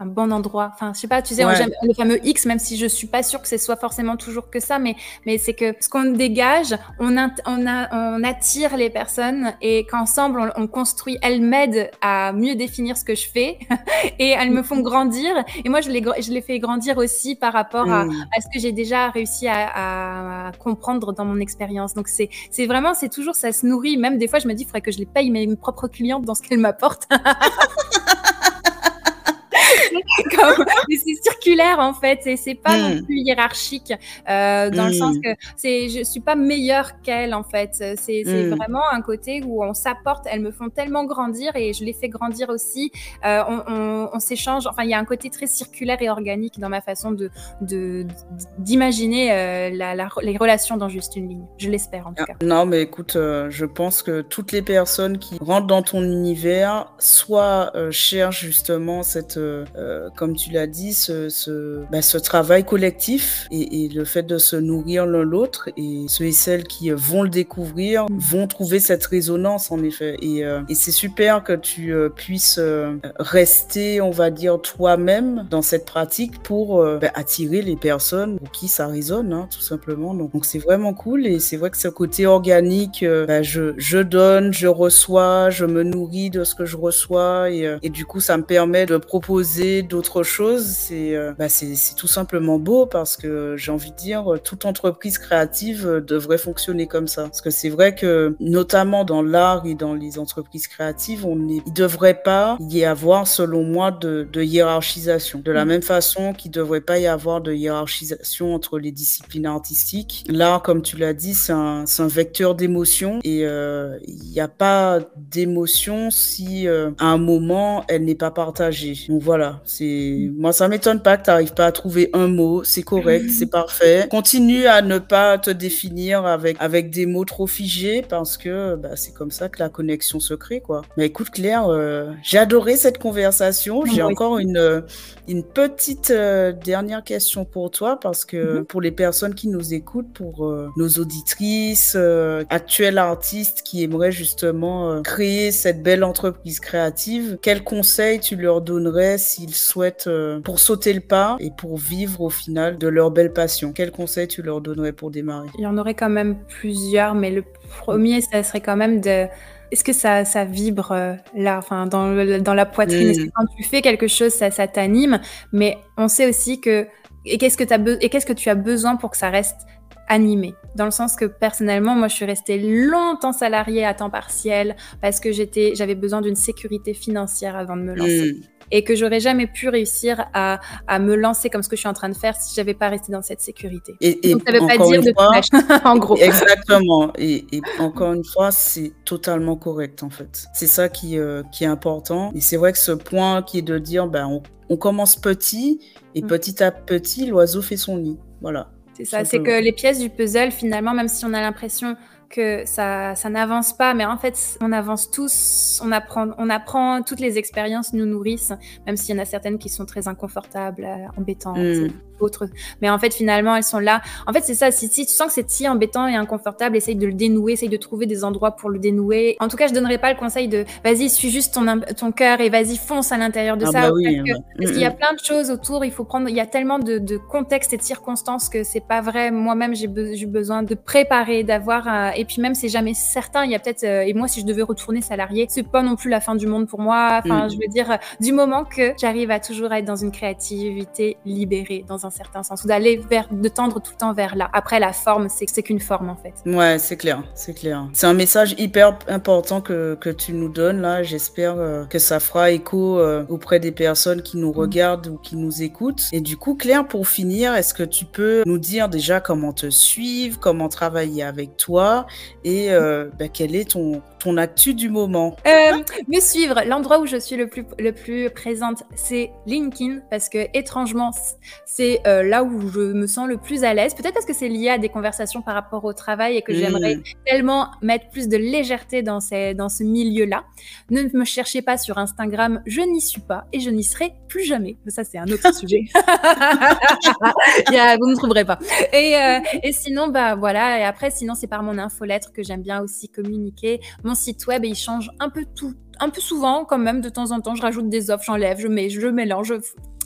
un, bon endroit. Enfin, je sais pas, tu sais, le fameux X, même si je suis pas sûre que ce soit forcément toujours que ça, mais, mais c'est que ce qu'on dégage, on, on, on, attire les personnes et qu'ensemble, on, construit. Elles m'aident à mieux définir ce que je fais et elles me font grandir. Et moi, je les, je les fais grandir aussi par rapport à, mm. à ce que j'ai déjà réussi à, à, comprendre dans mon expérience. Donc, c'est vraiment, c'est toujours, ça se nourrit. Même des fois, je me dis, il faudrait que je les paye mes propres clientes dans ce qu'elles m'apportent. c'est circulaire en fait, et c'est pas non hmm. plus hiérarchique euh, dans le sens hmm. que c'est, je suis pas meilleure qu'elle en fait. C'est hmm. vraiment un côté où on s'apporte. Elles me font tellement grandir et je les fais grandir aussi. Euh, on, s'échange. Enfin, il y a un côté très circulaire et organique dans ma façon de d'imaginer euh, les relations dans juste une ligne. Je l'espère en tout cas. Non, mais écoute, je pense que toutes les personnes qui rentrent dans ton univers, soit cherchent justement cette euh, comme tu l'as dit, ce, ce, bah, ce travail collectif et, et, le fait de se nourrir l'un l'autre et ceux et celles qui vont le découvrir vont trouver cette résonance en effet. Et, euh, et c'est super que tu euh, puisses rester, on va dire, toi-même dans cette pratique pour bah, attirer les personnes pour qui ça résonne, hein, tout simplement. Donc c'est vraiment cool et c'est vrai que ce côté organique, bah, je, je donne, je reçois, je me nourris de ce que je reçois et, et du coup ça me permet de proposer d'autres choses, euh, bah, c'est c'est tout simplement beau parce que j'ai envie de dire, toute entreprise créative euh, devrait fonctionner comme ça. Parce que c'est vrai que, notamment dans l'art et dans les entreprises créatives, on est, il devrait pas y avoir, selon moi, de, de hiérarchisation. De la mm. même façon qu'il devrait pas y avoir de hiérarchisation entre les disciplines artistiques. L'art, comme tu l'as dit, c'est un, un, vecteur d'émotion et euh, il n'y a pas d'émotion si à un moment elle n'est pas partagée. Donc voilà, c'est moi ça m'étonne pas que tu n'arrives pas à trouver un mot, c'est correct, c'est parfait. Continue à ne pas te définir avec avec des mots trop figés parce que bah, c'est comme ça que la connexion se crée quoi. Mais écoute Claire, euh, j'ai adoré cette conversation. J'ai encore une une petite euh, dernière question pour toi parce que mm-hmm. pour les personnes qui nous écoutent, pour euh, nos auditrices, actuelles artistes qui aimeraient justement créer cette belle entreprise créative, quels conseils tu leur donnerais s'ils souhaitent euh, pour sauter le pas et pour vivre au final de leur belle passion. Quel conseil tu leur donnerais pour démarrer? Il y en aurait quand même plusieurs, mais le premier, ça serait quand même de est-ce que ça, ça vibre là, enfin dans, dans la poitrine? Que mmh. quand tu fais quelque chose, ça, ça t'anime? Mais on sait aussi que et qu'est-ce que, as et qu'est-ce que tu as besoin pour que ça reste animé? Dans le sens que personnellement, moi, je suis restée longtemps salariée à temps partiel parce que j'étais, j'avais besoin d'une sécurité financière avant de me lancer. Mmh et que j'aurais jamais pu réussir à, à, me lancer comme ce que je suis en train de faire si j'avais pas resté dans cette sécurité. Et, et Donc, ça veut pas dire de fois, en gros. Exactement. Et, et encore une fois, c'est totalement correct en fait. C'est ça qui, euh, qui est important. Et c'est vrai que ce point qui est de dire, ben, on, on commence petit et mm. petit à petit, l'oiseau fait son nid. Voilà. C'est ça, c'est que les pièces du puzzle, finalement, même si on a l'impression que ça, ça n'avance pas, mais en fait, on avance tous, on apprend, on apprend, toutes les expériences nous nourrissent, même s'il y en a certaines qui sont très inconfortables, euh, embêtantes. Mm Mais en fait, finalement, elles sont là. En fait, c'est ça. Si, tu sens que c'est si embêtant et inconfortable, essaye de le dénouer, essaye de trouver des endroits pour le dénouer. En tout cas, je donnerais pas le conseil de vas-y, suis juste ton, ton cœur et vas-y, fonce à l'intérieur de ah ça. Bah oui, parce, qu'il y a mm, mm. plein de choses autour. Il faut prendre, il y a tellement de, de contexte et de circonstances que c'est pas vrai. Moi-même, j'ai eu besoin de préparer, d'avoir. Et puis même, c'est jamais certain. Il y a peut-être. Euh, et moi, si je devais retourner salarié, c'est pas non plus la fin du monde pour moi. Enfin, mm. je veux dire, du moment que j'arrive à toujours être dans une créativité libérée, dans un certain sens, ou d'aller vers, de tendre tout le temps vers là. Après, la forme, c'est c'est qu'une forme en fait. Ouais, c'est clair, c'est clair. C'est un message hyper important que, que tu nous donnes là. J'espère euh, que ça fera écho euh, auprès des personnes qui nous mm. regardent ou qui nous écoutent. Et du coup, Claire, pour finir, est-ce que tu peux nous dire déjà comment te suivre, comment travailler avec toi et euh, ben, quel est ton, ton actu du moment Me suivre, l'endroit où je suis le plus, le plus présente, c'est LinkedIn parce que étrangement, c'est euh, là où je me sens le plus à l'aise. Peut-être parce que c'est lié à des conversations par rapport au travail et que j'aimerais mmh. tellement mettre plus de légèreté dans, ces, dans ce milieu-là. Ne me cherchez pas sur Instagram, je n'y suis pas et je n'y serai plus jamais. Ça, c'est un autre sujet. vous ne trouverez pas. Et, euh, et, sinon, bah voilà. Et après, sinon, c'est par mon infolettre que j'aime bien aussi communiquer. Mon site web, et il change un peu tout un peu souvent quand même de temps en temps je rajoute des offres j'enlève je mets je mélange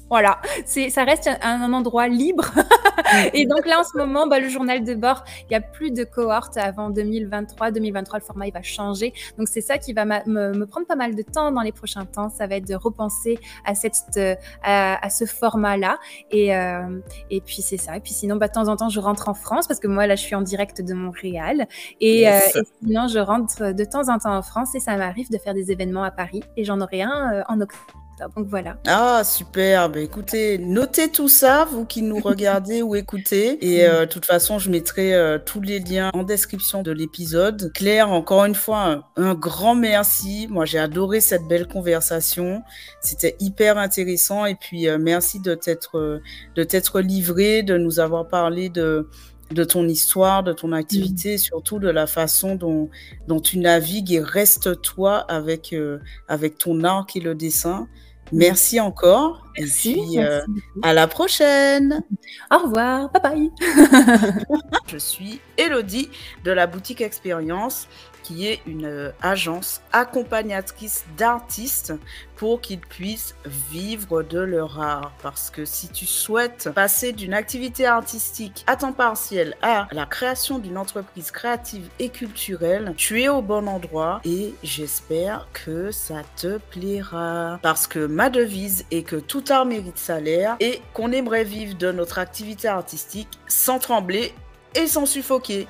voilà, c'est, ça reste un, endroit libre. et donc là, en ce moment, bah, le journal de bord, il y a plus de cohortes avant 2023. 2023, le format, il va changer. Donc c'est ça qui va me, prendre pas mal de temps dans les prochains temps. Ça va être de repenser à, cette, euh, à, ce format-là. Et, euh, et puis c'est ça. Et puis sinon, bah, de temps en temps, je rentre en France parce que moi, là, je suis en direct de Montréal. Et, euh, et sinon, je rentre de temps en temps en France et ça m'arrive de faire des événements à Paris. Et j'en aurai un en octobre. Donc voilà. Ah, super. Bah, écoutez, notez tout ça, vous qui nous regardez ou écoutez. Et euh, de toute façon, je mettrai euh, tous les liens en description de l'épisode. Claire, encore une fois, un, grand merci. Moi, j'ai adoré cette belle conversation. C'était hyper intéressant. Et puis, euh, merci de t'être de t'être livré, de nous avoir parlé de de ton histoire, de ton activité, surtout de la façon dont, dont tu navigues et reste toi avec, avec ton art qui est le dessin. Merci encore. Merci. Et puis, euh, à la prochaine. Au revoir. Bye bye. Je suis Elodie de la boutique Expérience qui est une euh, agence accompagnatrice d'artistes pour qu'ils puissent vivre de leur art. Parce que si tu souhaites passer d'une activité artistique à temps partiel à la création d'une entreprise créative et culturelle, tu es au bon endroit et j'espère que ça te plaira. Parce que ma devise est que tout art mérite salaire et qu'on aimerait vivre de notre activité artistique sans trembler et sans suffoquer.